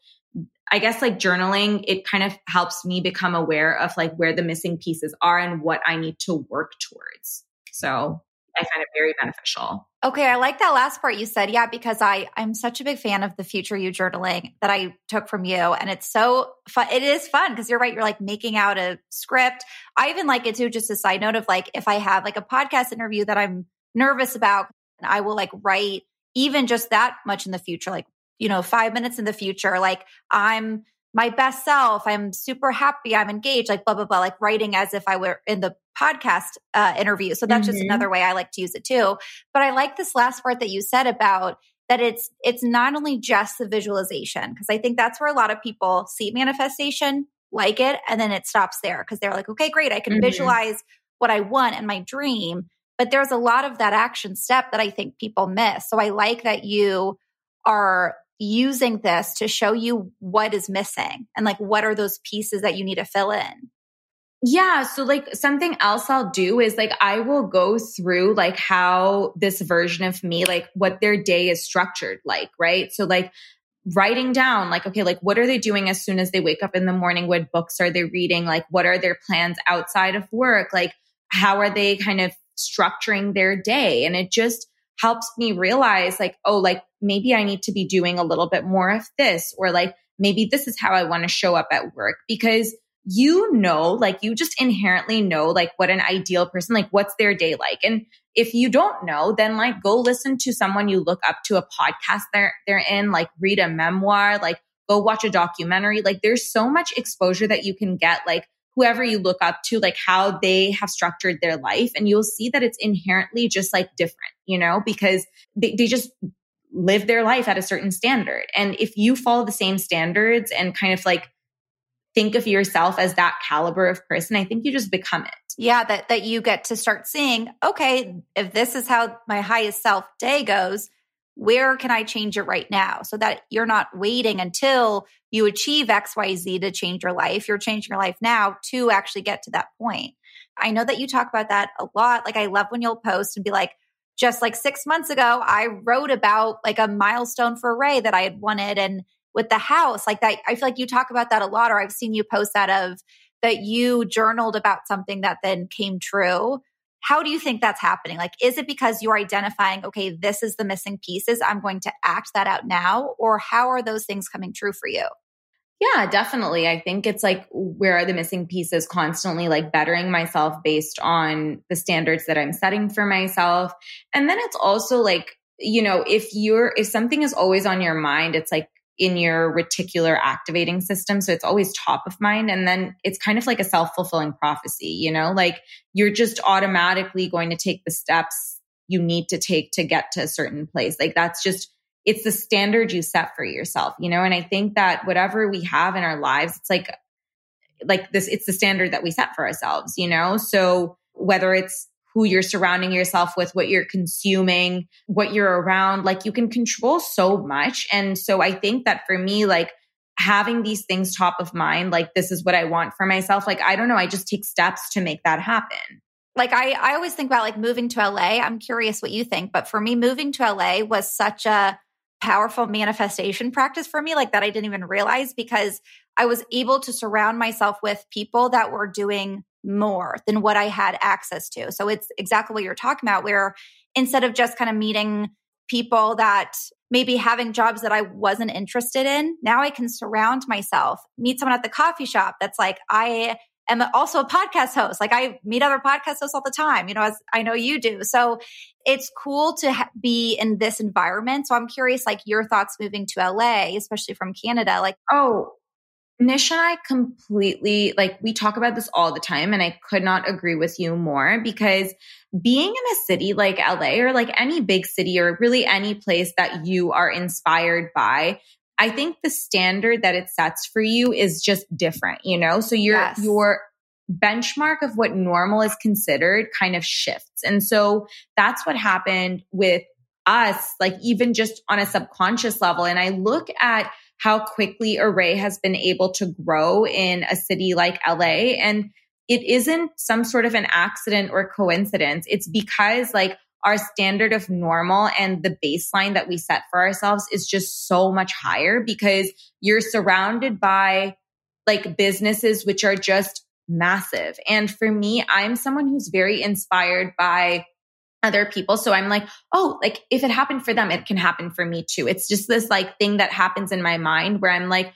I guess like journaling, it kind of helps me become aware of like where the missing pieces are and what I need to work towards. So I find it very beneficial. Okay, I like that last part you said. Yeah, because I I'm such a big fan of the future you journaling that I took from you and it's so fun. It is fun because you're right, you're like making out a script. I even like it too just a side note of like if I have like a podcast interview that I'm nervous about, I will like write even just that much in the future like you know, five minutes in the future, like I'm my best self. I'm super happy. I'm engaged, like blah, blah, blah, like writing as if I were in the podcast uh, interview. So that's mm-hmm. just another way I like to use it too. But I like this last part that you said about that it's it's not only just the visualization because I think that's where a lot of people see manifestation, like it, and then it stops there because they're like, okay, great, I can mm-hmm. visualize what I want and my dream. But there's a lot of that action step that I think people miss. So I like that you are using this to show you what is missing and like what are those pieces that you need to fill in. Yeah. So, like, something else I'll do is like, I will go through like how this version of me, like, what their day is structured like, right? So, like, writing down, like, okay, like, what are they doing as soon as they wake up in the morning? What books are they reading? Like, what are their plans outside of work? Like, how are they kind of structuring their day? And it just, helps me realize like, oh, like maybe I need to be doing a little bit more of this, or like maybe this is how I want to show up at work because you know, like you just inherently know like what an ideal person, like what's their day like. And if you don't know, then like go listen to someone you look up to a podcast they're, they're in, like read a memoir, like go watch a documentary. Like there's so much exposure that you can get like whoever you look up to, like how they have structured their life. And you'll see that it's inherently just like different, you know, because they, they just live their life at a certain standard. And if you follow the same standards and kind of like think of yourself as that caliber of person, I think you just become it. Yeah, that that you get to start seeing, okay, if this is how my highest self day goes, where can I change it right now? So that you're not waiting until you achieve XYZ to change your life. You're changing your life now to actually get to that point. I know that you talk about that a lot. Like, I love when you'll post and be like, just like six months ago, I wrote about like a milestone for Arrae that I had wanted. And with the house, like that, I feel like you talk about that a lot, or I've seen you post that of that you journaled about something that then came true. How do you think that's happening? Like, is it because you're identifying, okay, this is the missing pieces, I'm going to act that out now? Or how are those things coming true for you? Yeah, definitely. I think it's like where are the missing pieces constantly like bettering myself based on the standards that I'm setting for myself. And then it's also like, you know, if you're, if something is always on your mind, it's like in your reticular activating system. So it's always top of mind. And then it's kind of like a self fulfilling prophecy, you know, like you're just automatically going to take the steps you need to take to get to a certain place. Like that's just, it's the standard you set for yourself, you know? And I think that whatever we have in our lives, it's like, like this, it's the standard that we set for ourselves, you know? So whether it's who you're surrounding yourself with, what you're consuming, what you're around. Like you can control so much. And so I think that for me, like having these things top of mind, like this is what I want for myself. Like, I don't know. I just take steps to make that happen. Like I, I always think about like moving to LA. I'm curious what you think, but for me, moving to LA was such a powerful manifestation practice for me, like that I didn't even realize because I was able to surround myself with people that were doing more than what I had access to. So it's exactly what you're talking about, where instead of just kind of meeting people that maybe having jobs that I wasn't interested in, now I can surround myself, meet someone at the coffee shop that's like, I am also a podcast host. Like I meet other podcast hosts all the time, you know, as I know you do. So it's cool to ha- be in this environment. So I'm curious, like your thoughts moving to LA, especially from Canada. Like, oh, Nish and I completely like we talk about this all the time and I could not agree with you more because being in a city like LA or like any big city or really any place that you are inspired by I think the standard that it sets for you is just different, you know? So your yes. your benchmark of what normal is considered kind of shifts. And so that's what happened with us like even just on a subconscious level and I look at how quickly Arrae has been able to grow in a city like LA. And it isn't some sort of an accident or coincidence. It's because like our standard of normal and the baseline that we set for ourselves is just so much higher because you're surrounded by like businesses which are just massive. And for me, I'm someone who's very inspired by other people. So I'm like, oh, like if it happened for them, it can happen for me too. It's just this like thing that happens in my mind where I'm like,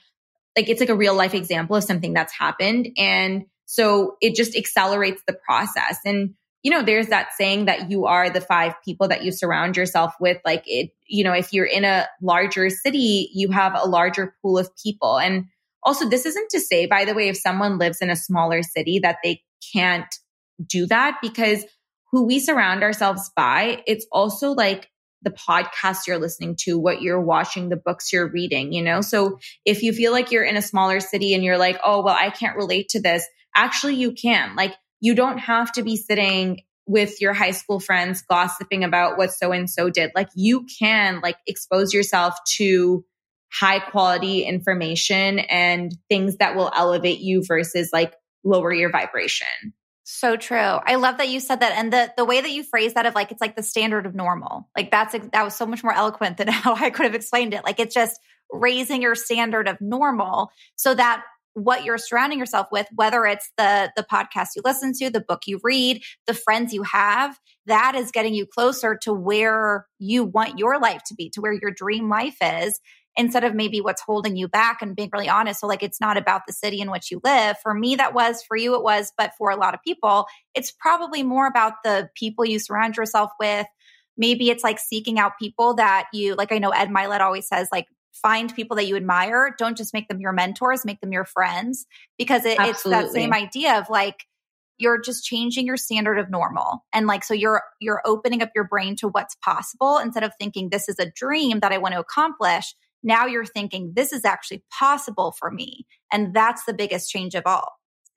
like it's like a real life example of something that's happened. And so it just accelerates the process. And, you know, there's that saying that you are the five people that you surround yourself with. Like it, you know, if you're in a larger city, you have a larger pool of people. And also, this isn't to say, by the way, if someone lives in a smaller city that they can't do that because who we surround ourselves by, it's also like the podcast you're listening to, what you're watching, the books you're reading, you know? So if you feel like you're in a smaller city and you're like, oh, well, I can't relate to this, actually, you can. Like, you don't have to be sitting with your high school friends gossiping about what so and so did. Like, you can like expose yourself to high quality information and things that will elevate you versus like lower your vibration. So true. I love that you said that. And the, the way that you phrase that of like, it's like the standard of normal. Like that's, that was so much more eloquent than how I could have explained it. Like it's just raising your standard of normal so that what you're surrounding yourself with, whether it's the, the podcast you listen to, the book you read, the friends you have, that is getting you closer to where you want your life to be, to where your dream life is instead of maybe what's holding you back and being really honest. So, like, it's not about the city in which you live. For me, that was, for you, it was, but for a lot of people, it's probably more about the people you surround yourself with. Maybe it's like seeking out people that you, like, I know Ed Mylett always says, like, find people that you admire. Don't just make them your mentors, make them your friends because it, it's that same idea of like, you're just changing your standard of normal and like so you're you're opening up your brain to what's possible instead of thinking this is a dream that i want to accomplish now you're thinking, this is actually possible for me. And that's the biggest change of all.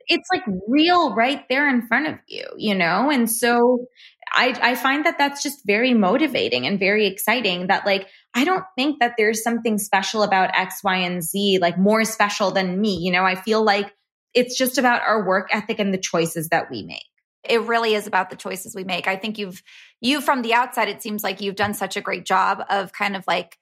It's like real right there in front of you, you know? And so I, I find that that's just very motivating and very exciting that like, I don't think that there's something special about X, Y, and Z, like more special than me. You know, I feel like it's just about our work ethic and the choices that we make it really is about the choices we make. I think you've you from the outside it seems like you've done such a great job of kind of like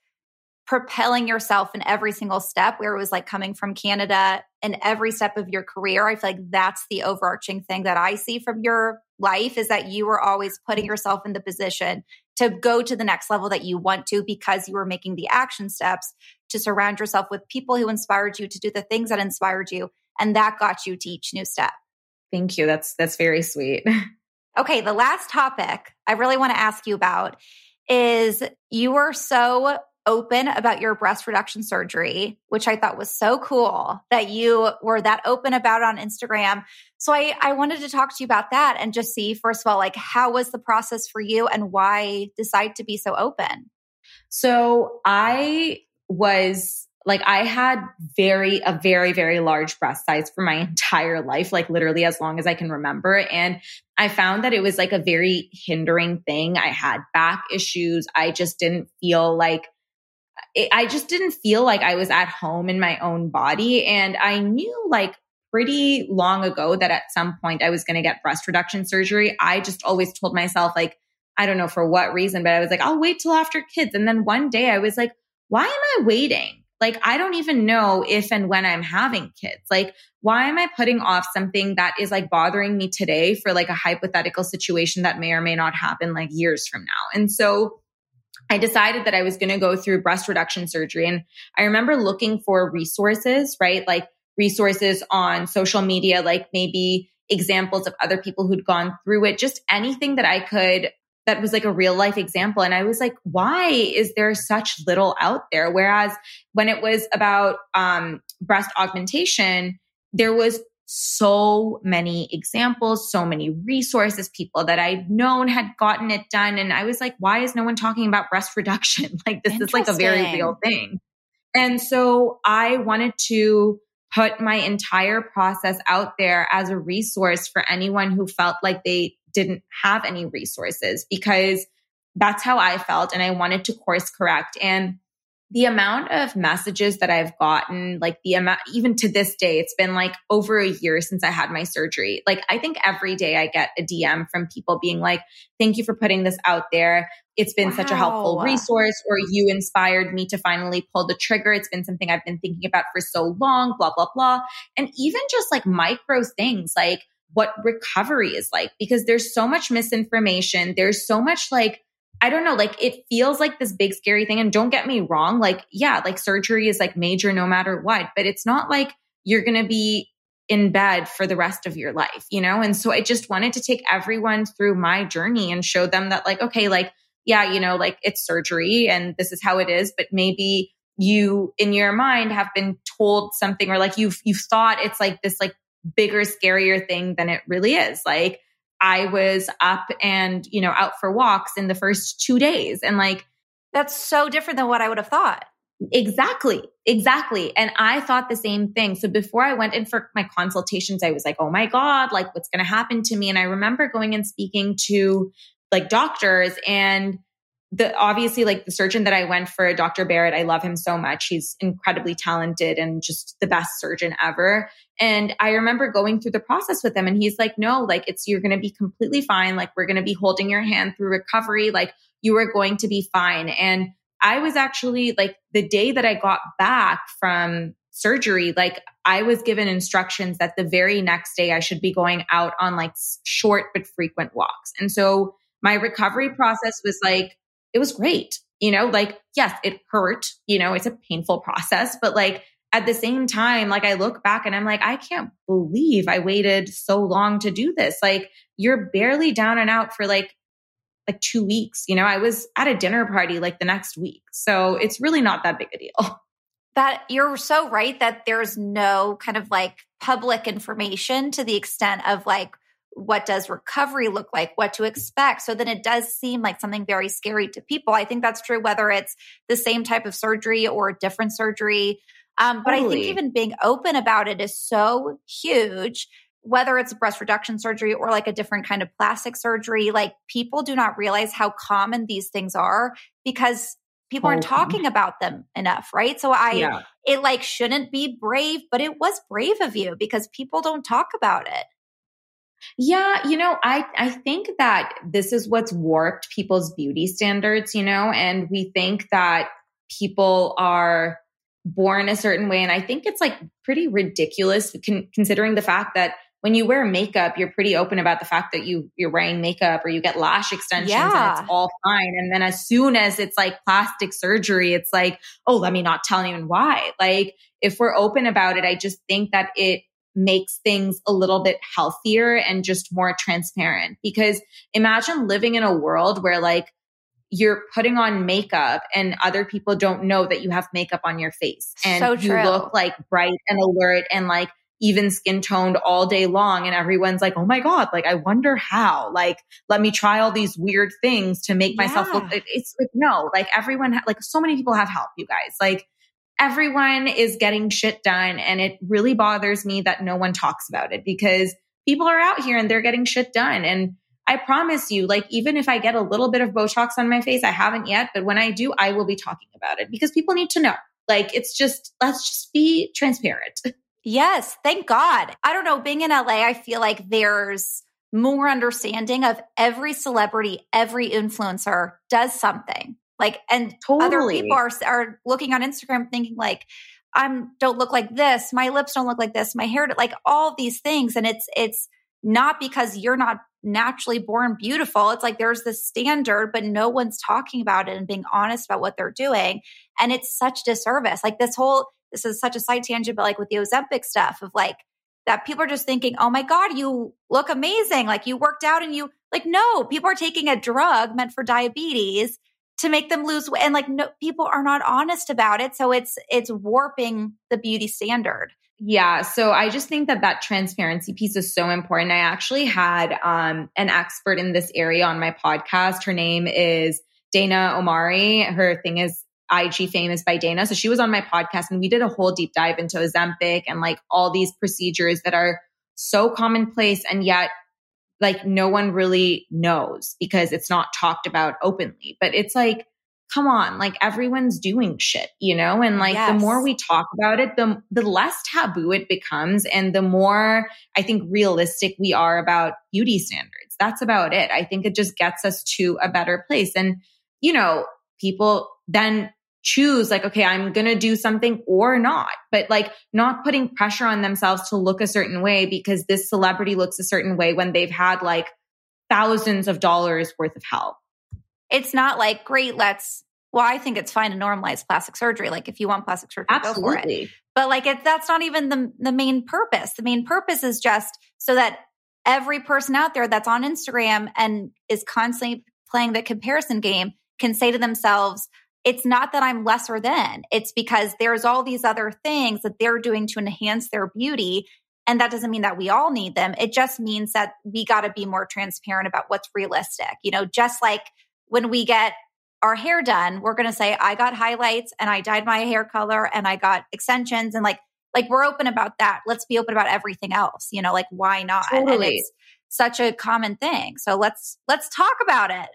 propelling yourself in every single step where it was like coming from Canada and every step of your career. I feel like that's the overarching thing that I see from your life is that you were always putting yourself in the position to go to the next level that you want to because you were making the action steps to surround yourself with people who inspired you to do the things that inspired you and that got you to each new step. Thank you. That's that's very sweet. okay, the last topic I really want to ask you about is you were so open about your breast reduction surgery, which I thought was so cool that you were that open about on Instagram. So I, I wanted to talk to you about that and just see, first of all, like how was the process for you and why decide to be so open? So I was like I had very a very very large breast size for my entire life like literally as long as I can remember and I found that it was like a very hindering thing. I had back issues. I just didn't feel like it, I just didn't feel like I was at home in my own body and I knew like pretty long ago that at some point I was going to get breast reduction surgery. I just always told myself like I don't know for what reason, but I was like I'll wait till after kids. And then one day I was like why am I waiting? Like, I don't even know if and when I'm having kids. Like, why am I putting off something that is like bothering me today for like a hypothetical situation that may or may not happen like years from now? And so I decided that I was going to go through breast reduction surgery. And I remember looking for resources, right? Like resources on social media, like maybe examples of other people who'd gone through it, just anything that I could that was like a real life example. And I was like, why is there such little out there? Whereas when it was about um, breast augmentation, there was so many examples, so many resources, people that I'd known had gotten it done. And I was like, why is no one talking about breast reduction? like, this is like a very real thing. And so I wanted to put my entire process out there as a resource for anyone who felt like they didn't have any resources because that's how I felt. And I wanted to course correct. And the amount of messages that I've gotten, like the amount, even to this day, it's been like over a year since I had my surgery. Like, I think every day I get a DM from people being like, thank you for putting this out there. It's been wow. such a helpful resource, or you inspired me to finally pull the trigger. It's been something I've been thinking about for so long, blah, blah, blah. And even just like micro things like, what recovery is like because there's so much misinformation. There's so much like, I don't know, like it feels like this big scary thing. And don't get me wrong, like, yeah, like surgery is like major no matter what, but it's not like you're going to be in bed for the rest of your life, you know? And so I just wanted to take everyone through my journey and show them that, like, okay, like, yeah, you know, like it's surgery and this is how it is, but maybe you in your mind have been told something or like you've you've thought it's like this like bigger, scarier thing than it really is. Like I was up and, you know, out for walks in the first two days. And like, that's so different than what I would have thought. Exactly. Exactly. And I thought the same thing. So before I went in for my consultations, I was like, oh my God, like what's going to happen to me? And I remember going and speaking to like doctors and the obviously like the surgeon that I went for, Dr. Barrett, I love him so much. He's incredibly talented and just the best surgeon ever. And I remember going through the process with him and he's like, no, like it's, you're going to be completely fine. Like we're going to be holding your hand through recovery. Like you are going to be fine. And I was actually like the day that I got back from surgery, like I was given instructions that the very next day I should be going out on like short but frequent walks. And so my recovery process was like, it was great. You know, like, yes, it hurt. You know, it's a painful process, but like at the same time, like I look back and I'm like, I can't believe I waited so long to do this. Like, you're barely down and out for like, like two weeks. You know, I was at a dinner party like the next week. So it's really not that big a deal. That you're so right that there's no kind of like public information to the extent of like what does recovery look like, what to expect. So then it does seem like something very scary to people. I think that's true whether it's the same type of surgery or a different surgery. Um, but totally. I think even being open about it is so huge. Whether it's a breast reduction surgery or like a different kind of plastic surgery, like people do not realize how common these things are because people aren't talking about them enough, right? So I, yeah. it like shouldn't be brave, but it was brave of you because people don't talk about it. Yeah, you know, I I think that this is what's warped people's beauty standards, you know, and we think that people are born a certain way and I think it's like pretty ridiculous con- considering the fact that when you wear makeup, you're pretty open about the fact that you you're wearing makeup or you get lash extensions yeah. and it's all fine. And then as soon as it's like plastic surgery, it's like, oh, let me not tell anyone why. Like if we're open about it, I just think that it makes things a little bit healthier and just more transparent. Because imagine living in a world where like you're putting on makeup and other people don't know that you have makeup on your face. And So you look like bright and alert and like even skin toned all day long and everyone's like oh my god like i wonder how. Like let me try all these weird things to make myself look it's like no like everyone ha- like so many people have help you guys. Like everyone is getting shit done and it really bothers me that no one talks about it because people are out here and they're getting shit done and I promise you, like, even if I get a little bit of Botox on my face, I haven't yet, but when I do, I will be talking about it because people need to know. Like, it's just, let's just be transparent. Yes, thank God. I don't know. Being in LA, I feel like there's more understanding of every celebrity, every influencer does something. Like, and other people are are looking on Instagram thinking like, I'm don't look like this. My lips don't look like this. My hair, like all these things, and it's it's not because you're not naturally born beautiful. It's like there's this standard, but no one's talking about it and being honest about what they're doing, and it's such disservice. Like this whole this is such a side tangent, but like with the Ozempic stuff of like that people are just thinking, oh my God, you look amazing. Like you worked out and you like, no, people are taking a drug meant for diabetes to make them lose weight. And like, no, people are not honest about it. So it's, it's warping the beauty standard. Yeah. So I just think that that transparency piece is so important. I actually had um, an expert in this area on my podcast. Her name is Dana Omari. Her thing is IG Famous by Dana. So she was on my podcast and we did a whole deep dive into Ozempic and like all these procedures that are so commonplace and yet like no one really knows because it's not talked about openly. But it's like, come on, like everyone's doing shit, you know? And like the more we talk about it, the the less taboo it becomes and the more I think realistic we are about beauty standards. That's about it. I think it just gets us to a better place. And you know, people then choose like okay i'm going to do something or not but like not putting pressure on themselves to look a certain way because this celebrity looks a certain way when they've had like thousands of dollars worth of help It's not like, great, let's, well, I think it's fine to normalize plastic surgery. Like if you want plastic surgery, go for it. but like it, that's not even the the main purpose the main purpose is just so that every person out there that's on instagram and is constantly playing the comparison game can say to themselves it's not that i'm lesser than it's because there's all these other things that they're doing to enhance their beauty and that doesn't mean that we all need them it just means that we got to be more transparent about what's realistic you know just like when we get our hair done, we're going to say, I got highlights and I dyed my hair color and I got extensions and like, like we're open about that. Let's be open about everything else, you know, like why not? And Totally. it's such a common thing. So let's, let's talk about it.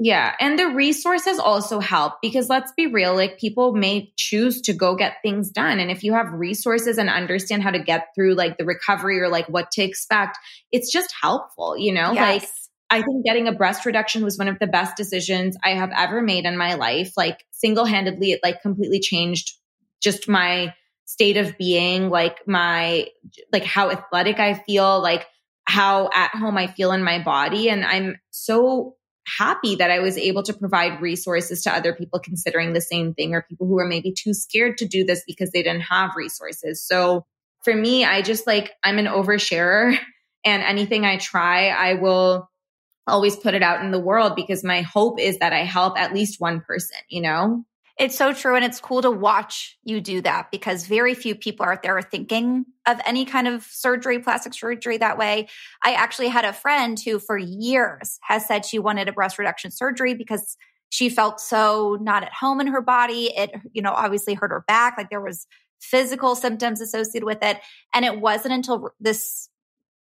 Yeah. And the resources also help because let's be real, like people may choose to go get things done. And if you have resources and understand how to get through like the recovery or like what to expect, it's just helpful, you know? Like I think getting a breast reduction was one of the best decisions I have ever made in my life. Like single handedly, it like completely changed just my state of being, like my, like how athletic I feel, like how at home I feel in my body. And I'm so happy that I was able to provide resources to other people considering the same thing or people who are maybe too scared to do this because they didn't have resources. So for me, I just like, I'm an oversharer and anything I try, I will always put it out in the world because my hope is that I help at least one person, you know? It's so true. And it's cool to watch you do that because very few people out there are thinking of any kind of surgery, plastic surgery that way. I actually had a friend who for years has said she wanted a breast reduction surgery because she felt so not at home in her body. It, you know, obviously hurt her back. Like there was physical symptoms associated with it. And it wasn't until this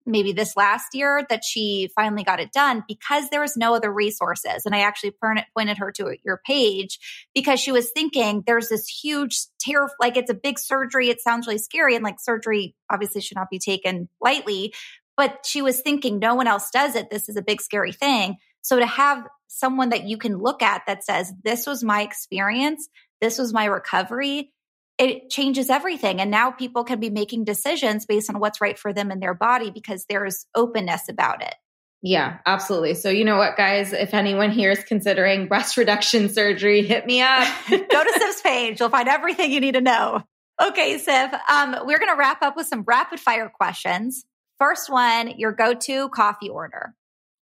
maybe this last year that she finally got it done because there was no other resources. And I actually pointed her to your page because she was thinking there's this huge terror, like it's a big surgery. It sounds really scary. And like surgery obviously should not be taken lightly. But she was thinking no one else does it. This is a big, scary thing. So to have someone that you can look at that says, this was my experience, this was my recovery, it changes everything. And now people can be making decisions based on what's right for them and their body because there's openness about it. Yeah, absolutely. So, you know what, guys? If anyone here is considering breast reduction surgery, hit me up. Go to Siff's page. You'll find everything you need to know. Okay, Sif, um, we're going to wrap up with some rapid fire questions. First one, your go to coffee order.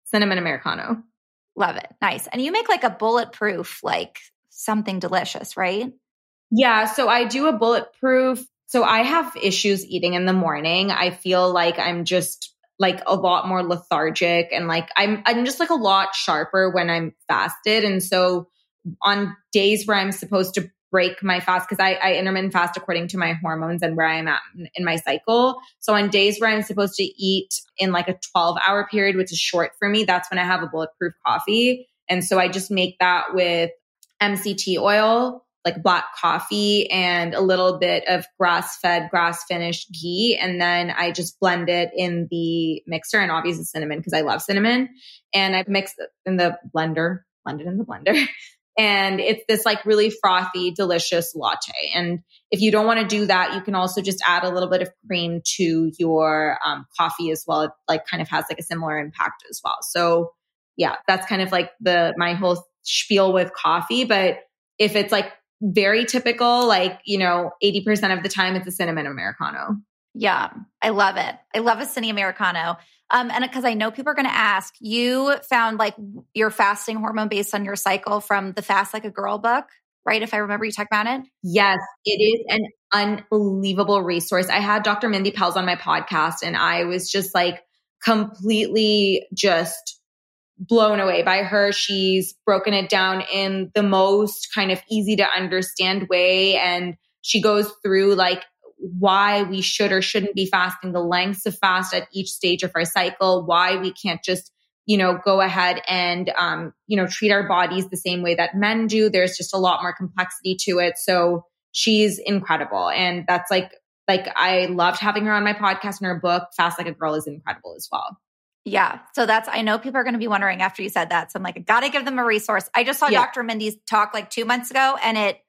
Cinnamon Americano. Love it. Nice. And you make like a bulletproof, like something delicious, right? Yeah. So I do a bulletproof. So I have issues eating in the morning. I feel like I'm just like a lot more lethargic and like I'm I'm just like a lot sharper when I'm fasted. And so on days where I'm supposed to break my fast because I, I intermittent fast according to my hormones and where I'm at in my cycle. So on days where I'm supposed to eat in like a 12 hour period, which is short for me, that's when I have a bulletproof coffee. And so I just make that with MCT oil, like black coffee and a little bit of grass fed, grass finished ghee. And then I just blend it in the mixer and obviously cinnamon because I love cinnamon. And I mix it in the blender, blend it in the blender. and it's this like really frothy, delicious latte. And if you don't want to do that, you can also just add a little bit of cream to your um, coffee as well. It like kind of has like a similar impact as well. So yeah, that's kind of like the my whole spiel with coffee. But if it's like very typical, like you know, eighty percent of the time it's a cinnamon americano. Yeah, I love it. I love a cinnamon americano. Um, and because I know people are going to ask, you found like your fasting hormone based on your cycle from the Fast Like a Girl book, right? If I remember you talked about it. Yes, it is an unbelievable resource. I had Dr. Mindy Pelz on my podcast and I was just like completely just blown away by her. She's broken it down in the most kind of easy to understand way. And she goes through like why we should or shouldn't be fasting, the lengths of fast at each stage of our cycle, why we can't just, you know, go ahead and, um, you know, treat our bodies the same way that men do. There's just a lot more complexity to it. So she's incredible. And that's like, like I loved having her on my podcast and her book, Fast Like a Girl is incredible as well. Yeah. So that's, I know people are going to be wondering after you said that. So I'm like, I got to give them a resource. I just saw yeah. Dr. Mindy's talk like two months ago and it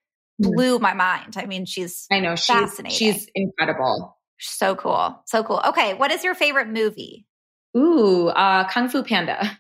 Mm-hmm. blew my mind. I mean, she's I know she's fascinating. She's incredible. So cool. So cool. Okay, what is your favorite movie? Ooh, uh Kung Fu Panda.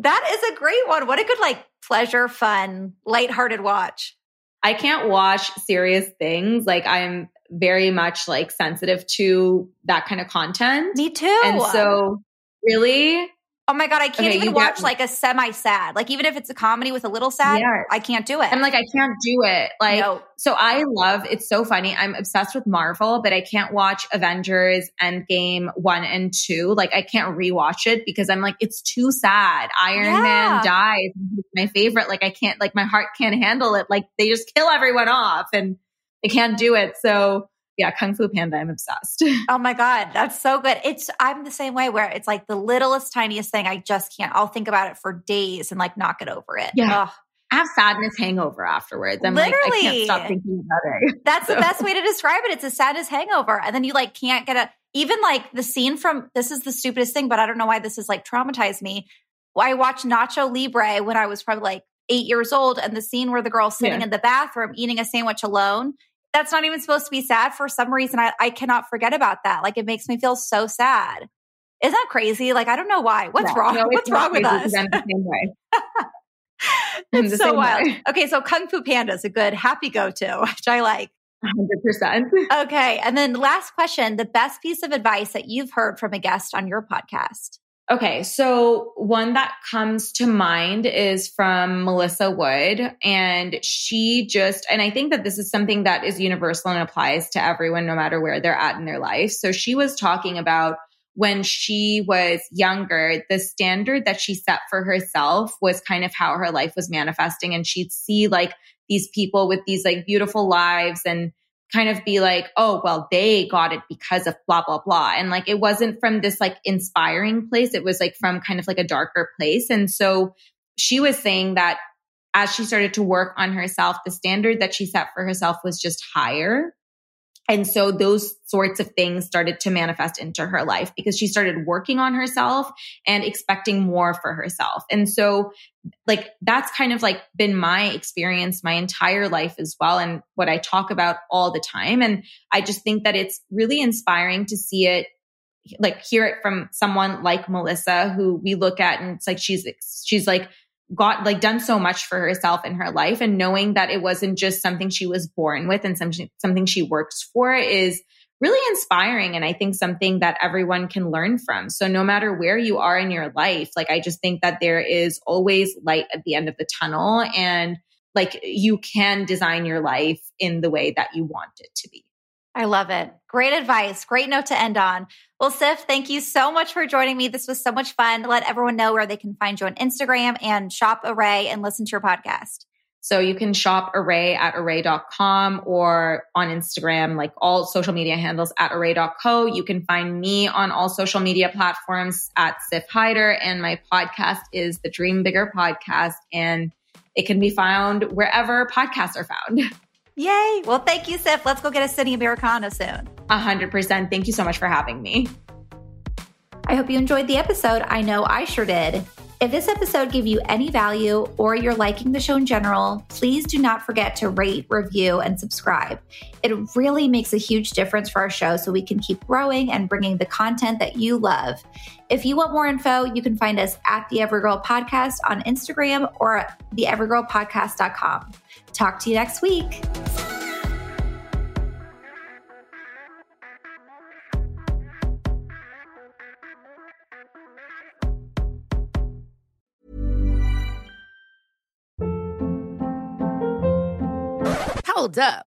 That is a great one. What a good like pleasure, fun, lighthearted watch. I can't watch serious things. Like I'm very much like sensitive to that kind of content. Me too. And so really Oh my god, I can't okay, even watch like a semi sad. Like even if it's a comedy with a little sad, yes. I can't do it. I'm like I can't do it. Like no. so I love it's so funny. I'm obsessed with Marvel, but I can't watch Avengers Endgame 1 and 2. Like I can't rewatch it because I'm like it's too sad. Iron yeah. Man dies. my favorite. Like I can't like my heart can't handle it. Like they just kill everyone off and I can't do it. So yeah, Kung Fu Panda, I'm obsessed. Oh my God, that's so good. It's, I'm the same way where it's like the littlest, tiniest thing. I just can't, I'll think about it for days and like not get over it. Yeah. Ugh. I have sadness hangover afterwards. I'm Literally. like, I can't stop thinking about it. That's so. the best way to describe it. It's a sadness hangover. And then you like can't get a, even like the scene from, this is the stupidest thing, but I don't know why this has like traumatized me. I watched Nacho Libre when I was probably like eight years old and the scene where the girl's sitting yeah. in the bathroom eating a sandwich alone that's not even supposed to be sad. For some reason, I, I cannot forget about that. Like it makes me feel so sad. Isn't that crazy? Like I don't know why. What's no, wrong? No, What's wrong with us? I'm the same way. it's so wild. Way. Okay, so Kung Fu Panda is a good happy go to, which I like. 100%. Okay. And then last question the best piece of advice that you've heard from a guest on your podcast. Okay, so one that comes to mind is from Melissa Wood. And she just, and I think that this is something that is universal and applies to everyone, no matter where they're at in their life. So she was talking about when she was younger, the standard that she set for herself was kind of how her life was manifesting. And she'd see like these people with these like beautiful lives and kind of be like, oh, well, they got it because of blah, blah, blah. And like, it wasn't from this like inspiring place. It was like from kind of like a darker place. And so she was saying that as she started to work on herself, the standard that she set for herself was just higher. And so those sorts of things started to manifest into her life because she started working on herself and expecting more for herself. And so like that's kind of like been my experience my entire life as well and what I talk about all the time. And I just think that it's really inspiring to see it like hear it from someone like Melissa who we look at and it's like she's she's like got like done so much for herself in her life and knowing that it wasn't just something she was born with and something something she works for is really inspiring and I think something that everyone can learn from. So no matter where you are in your life, like I just think that there is always light at the end of the tunnel and like you can design your life in the way that you want it to be. I love it. Great advice. Great note to end on. Well, Siff, thank you so much for joining me. This was so much fun. Let everyone know where they can find you on Instagram and shop Arrae and listen to your podcast. So you can shop Arrae at arrae.com or on Instagram, like all social media handles at arrae.co. You can find me on all social media platforms at Siff Haider. And my podcast is the Dream Bigger podcast. And it can be found wherever podcasts are found. Yay. Well, thank you, Siff. Let's go get a City Americano soon. A hundred percent. Thank you so much for having me. I hope you enjoyed the episode. I know I sure did. If this episode gave you any value or you're liking the show in general, please do not forget to rate, review, and subscribe. It really makes a huge difference for our show so we can keep growing and bringing the content that you love. If you want more info, you can find us at the Everygirl Podcast on Instagram or theeverygirlpodcast.com. Talk to you next week. Hold up.